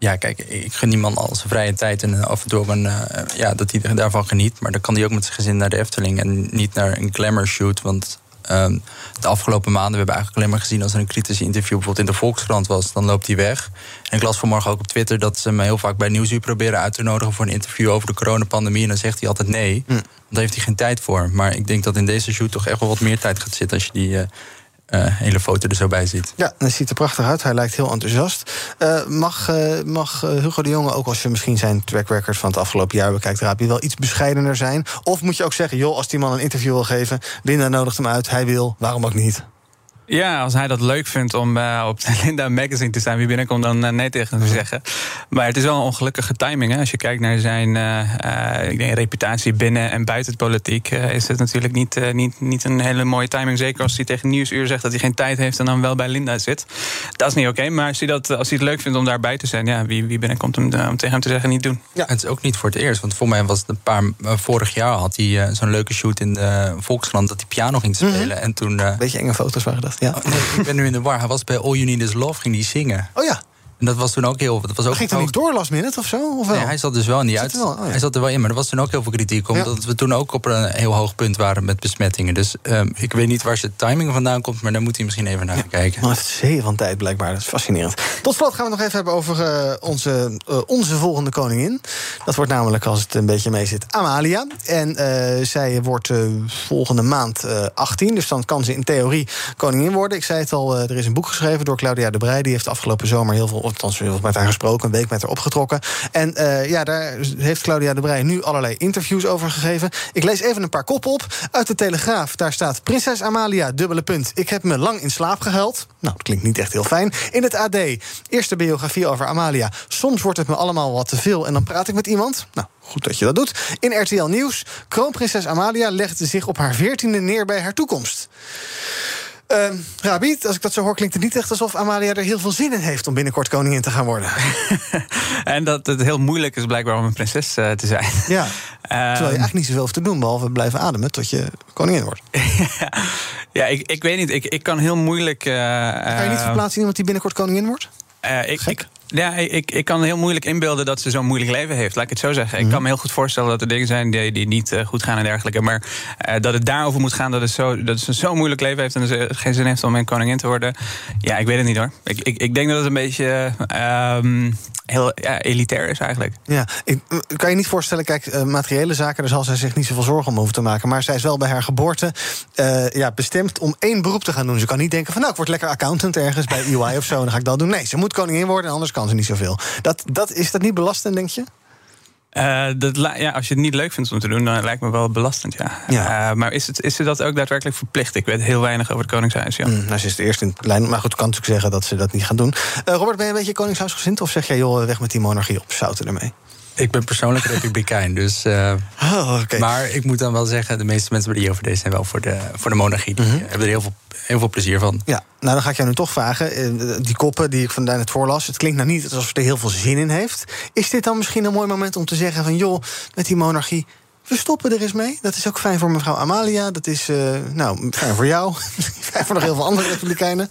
Ja, kijk, ik gun niemand al zijn vrije tijd en af en toe een, uh, ja, dat hij daarvan geniet. Maar dan kan hij ook met zijn gezin naar de Efteling en niet naar een glamour shoot. Want Um, de afgelopen maanden, we hebben eigenlijk alleen maar gezien als er een kritisch interview bijvoorbeeld in de Volkskrant was, dan loopt hij weg. En ik las vanmorgen ook op Twitter dat ze me heel vaak bij Nieuwsuur proberen uit te nodigen voor een interview over de coronapandemie. En dan zegt hij altijd nee. Mm. Daar heeft hij geen tijd voor. Maar ik denk dat in deze shoot toch echt wel wat meer tijd gaat zitten als je die. Uh, hele foto er zo bij ziet. Ja, dat ziet er prachtig uit. Hij lijkt heel enthousiast. Uh, mag, uh, mag Hugo de Jonge, ook als je misschien zijn track record van het afgelopen jaar bekijkt, Rabi, wel iets bescheidener zijn? Of moet je ook zeggen, joh, als die man een interview wil geven, Linda nodigt hem uit, hij wil, waarom ook niet? Ja, als hij dat leuk vindt om uh, op Linda Magazine te staan, wie binnenkomt dan uh, nee tegen hem zeggen. Maar het is wel een ongelukkige timing. Hè? Als je kijkt naar zijn uh, ik denk, reputatie binnen en buiten het politiek, is het natuurlijk niet, niet, niet een hele mooie timing. Zeker als hij tegen Nieuwsuur zegt dat hij geen tijd heeft en dan wel bij Linda zit. Dat is niet oké. Okay, maar als hij, dat, als hij het leuk vindt om daarbij te zijn, ja, wie, wie binnenkomt om, om tegen hem te zeggen niet doen. Ja, het is ook niet voor het eerst. Want voor mij was het een paar. vorig jaar had hij zo'n leuke shoot in de Volkskrant dat hij piano ging spelen. Mm -hmm. En toen. Beetje enge foto's waren dat. Ja. Oh, nee, ik ben nu in de war. Hij was bij All You Need Is Love, ging hij zingen. Oh ja. En dat was toen ook heel... Dat was ook ging hij niet door last minute of zo? Of wel? Nee, hij zat dus wel niet uit. Wel, oh ja. Hij zat er wel in, maar er was toen ook heel veel kritiek. Omdat ja. we toen ook op een heel hoog punt waren met besmettingen. Dus um, ik weet niet waar zijn timing vandaan komt... maar daar moet hij misschien even naar ja. kijken. Maar het is zee van tijd blijkbaar, dat is fascinerend. Tot slot gaan we nog even hebben over uh, onze, uh, onze volgende koningin. Dat wordt namelijk, als het een beetje mee zit, Amalia. En uh, zij wordt volgende maand 18. Dus dan kan ze in theorie koningin worden. Ik zei het al, er is een boek geschreven door Claudia de Breij. Die heeft afgelopen zomer heel veel... Althans, heel veel met haar gesproken, een week met haar opgetrokken. En uh, ja, daar heeft Claudia de Breij nu allerlei interviews over gegeven. Ik lees even een paar koppen op. Uit de Telegraaf, daar staat... Prinses Amalia, dubbele punt. Ik heb me lang in slaap gehuild. Nou, dat klinkt niet echt heel fijn. In het AD, eerste biografie over Amalia. Soms wordt het me allemaal wat te veel en dan praat ik met iemand. Nou, Goed dat je dat doet. In RTL Nieuws. Kroonprinses Amalia legde zich op haar veertiende neer bij haar toekomst. Uh, als ik dat zo hoor, klinkt het niet echt alsof Amalia er heel veel zin in heeft om binnenkort koningin te gaan worden. en dat het heel moeilijk is blijkbaar om een prinses uh, te zijn. Ja. Terwijl je eigenlijk niet zoveel hoeft te doen, behalve blijven ademen tot je koningin wordt. ja, ik, ik weet niet. Ik, ik kan heel moeilijk. Uh, kan je niet verplaatsen in iemand die binnenkort koningin wordt? ik, ik, ja, ik, ik kan heel moeilijk inbeelden dat ze zo'n moeilijk leven heeft. Laat ik het zo zeggen. Ik kan me heel goed voorstellen dat er dingen zijn die, die niet uh, goed gaan en dergelijke. Maar uh, dat het daarover moet gaan dat, het zo, dat ze zo'n moeilijk leven heeft en ze geen zin heeft om een koningin te worden. Ja, ik weet het niet hoor. Ik, ik, ik denk dat het een beetje um, heel ja, elitair is eigenlijk. Ja, ik kan je niet voorstellen, kijk, materiële zaken, daar zal zij zich niet zoveel zorgen om hoeven te maken. Maar zij is wel bij haar geboorte ja, bestemd om één beroep te gaan doen. Ze kan niet denken van nou, ik word lekker accountant ergens bij EY of zo. En dan ga ik dat doen. Nee, ze moet koningin worden, anders kan kan ze niet zoveel. Dat, dat, is dat niet belastend, denk je? Uh, dat, ja, als je het niet leuk vindt om te doen, dan lijkt me wel belastend, ja. ja. Uh, maar is, het, is ze dat ook daadwerkelijk verplicht? Ik weet heel weinig over het Koningshuis, ja. Mm, nou, ze is de eerste in de lijn, maar goed, kan natuurlijk zeggen dat ze dat niet gaan doen. Uh, Robert, ben je een beetje koningshuisgezind? Of zeg jij, joh, weg met die monarchie op, zouten ermee? Ik ben persoonlijk republikein, dus. Uh, oh, Maar ik moet dan wel zeggen, de meeste mensen die hierover deze zijn wel voor de, voor de monarchie. Die hebben er heel veel, heel veel plezier van. Ja, nou dan ga ik jou nu toch vragen. eh, Die koppen die ik vandaag net voorlas, het klinkt nou niet alsof het er heel veel zin in heeft. Is dit dan misschien een mooi moment om te zeggen van joh, met die monarchie. We stoppen er eens mee. Dat is ook fijn voor mevrouw Amalia. Dat is uh, nou, fijn voor jou. fijn voor nog heel veel andere republikeinen.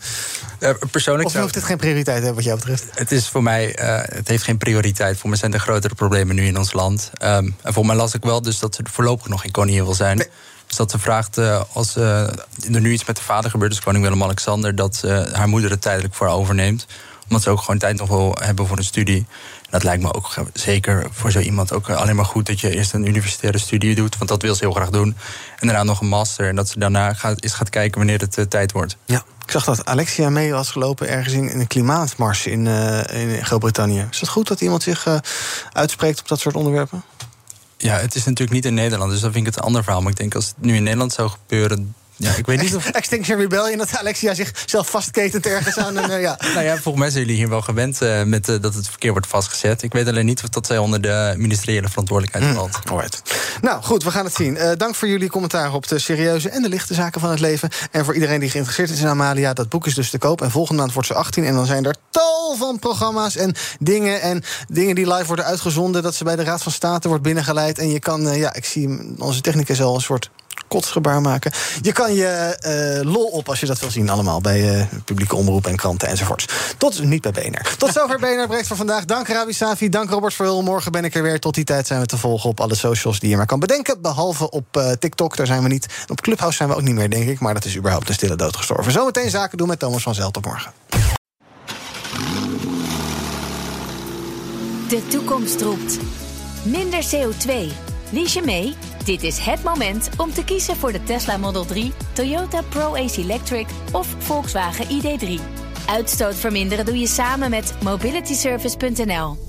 Uh, persoonlijk of hoeft het geen prioriteit hebben wat jou betreft? Het is voor mij, uh, het heeft geen prioriteit. Voor mij zijn er grotere problemen nu in ons land. Um, en voor mij las ik wel dus dat ze voorlopig nog geen koningin wil zijn. Nee. Dus dat ze vraagt, uh, als er nu iets met de vader gebeurt, dus koning Willem-Alexander, dat haar moeder het tijdelijk voor overneemt. Omdat ze ook gewoon tijd nog wil hebben voor een studie. Dat lijkt me ook zeker voor zo iemand ook alleen maar goed dat je eerst een universitaire studie doet, want dat wil ze heel graag doen. En daarna nog een master. En dat ze daarna gaat, eens gaat kijken wanneer het uh, tijd wordt. Ja, ik zag dat Alexia mee was gelopen ergens in, een klimaatmars in, uh, in Groot-Brittannië. Is het goed dat iemand zich uh, uitspreekt op dat soort onderwerpen? Ja, het is natuurlijk niet in Nederland, dus dat vind ik het een ander verhaal. Maar ik denk als het nu in Nederland zou gebeuren, ja, ik weet niet of... Extinction Rebellion, dat Alexia zichzelf vastketent ergens aan. En, uh, ja. nou ja, volgens mij zijn jullie hier wel gewend uh, met uh, dat het verkeer wordt vastgezet. Ik weet alleen niet of dat zij onder de ministeriële verantwoordelijkheid valt. Mm. Nou, goed, we gaan het zien. dank voor jullie commentaar op de serieuze en de lichte zaken van het leven. En voor iedereen die geïnteresseerd is in Amalia, dat boek is dus te koop. En volgende maand wordt ze 18. En dan zijn er tal van programma's en dingen. En dingen die live worden uitgezonden. Dat ze bij de Raad van State wordt binnengeleid. En je kan, ja, ik zie onze technicus al een soort kotsgebaar maken. Je kan je uh, lol op als je dat wil zien allemaal... bij uh, publieke omroep en kranten enzovoorts. Tot, niet bij BNR. Tot zover BNR Breekt voor vandaag. Dank Rabi Safi, dank Robert Verhul. Morgen ben ik er weer. Tot die tijd zijn we te volgen op alle socials die je maar kan bedenken. Behalve op uh, TikTok, daar zijn we niet. Op Clubhouse zijn we ook niet meer, denk ik. Maar dat is überhaupt een stille dood gestorven. Zometeen zaken doen met Thomas van Zelt. Tot morgen. De toekomst roept. Minder CO2. Lies je mee? Dit is het moment om te kiezen voor de Tesla Model 3, Toyota Pro-Ace Electric of Volkswagen ID3. Uitstoot verminderen doe je samen met mobilityservice.nl.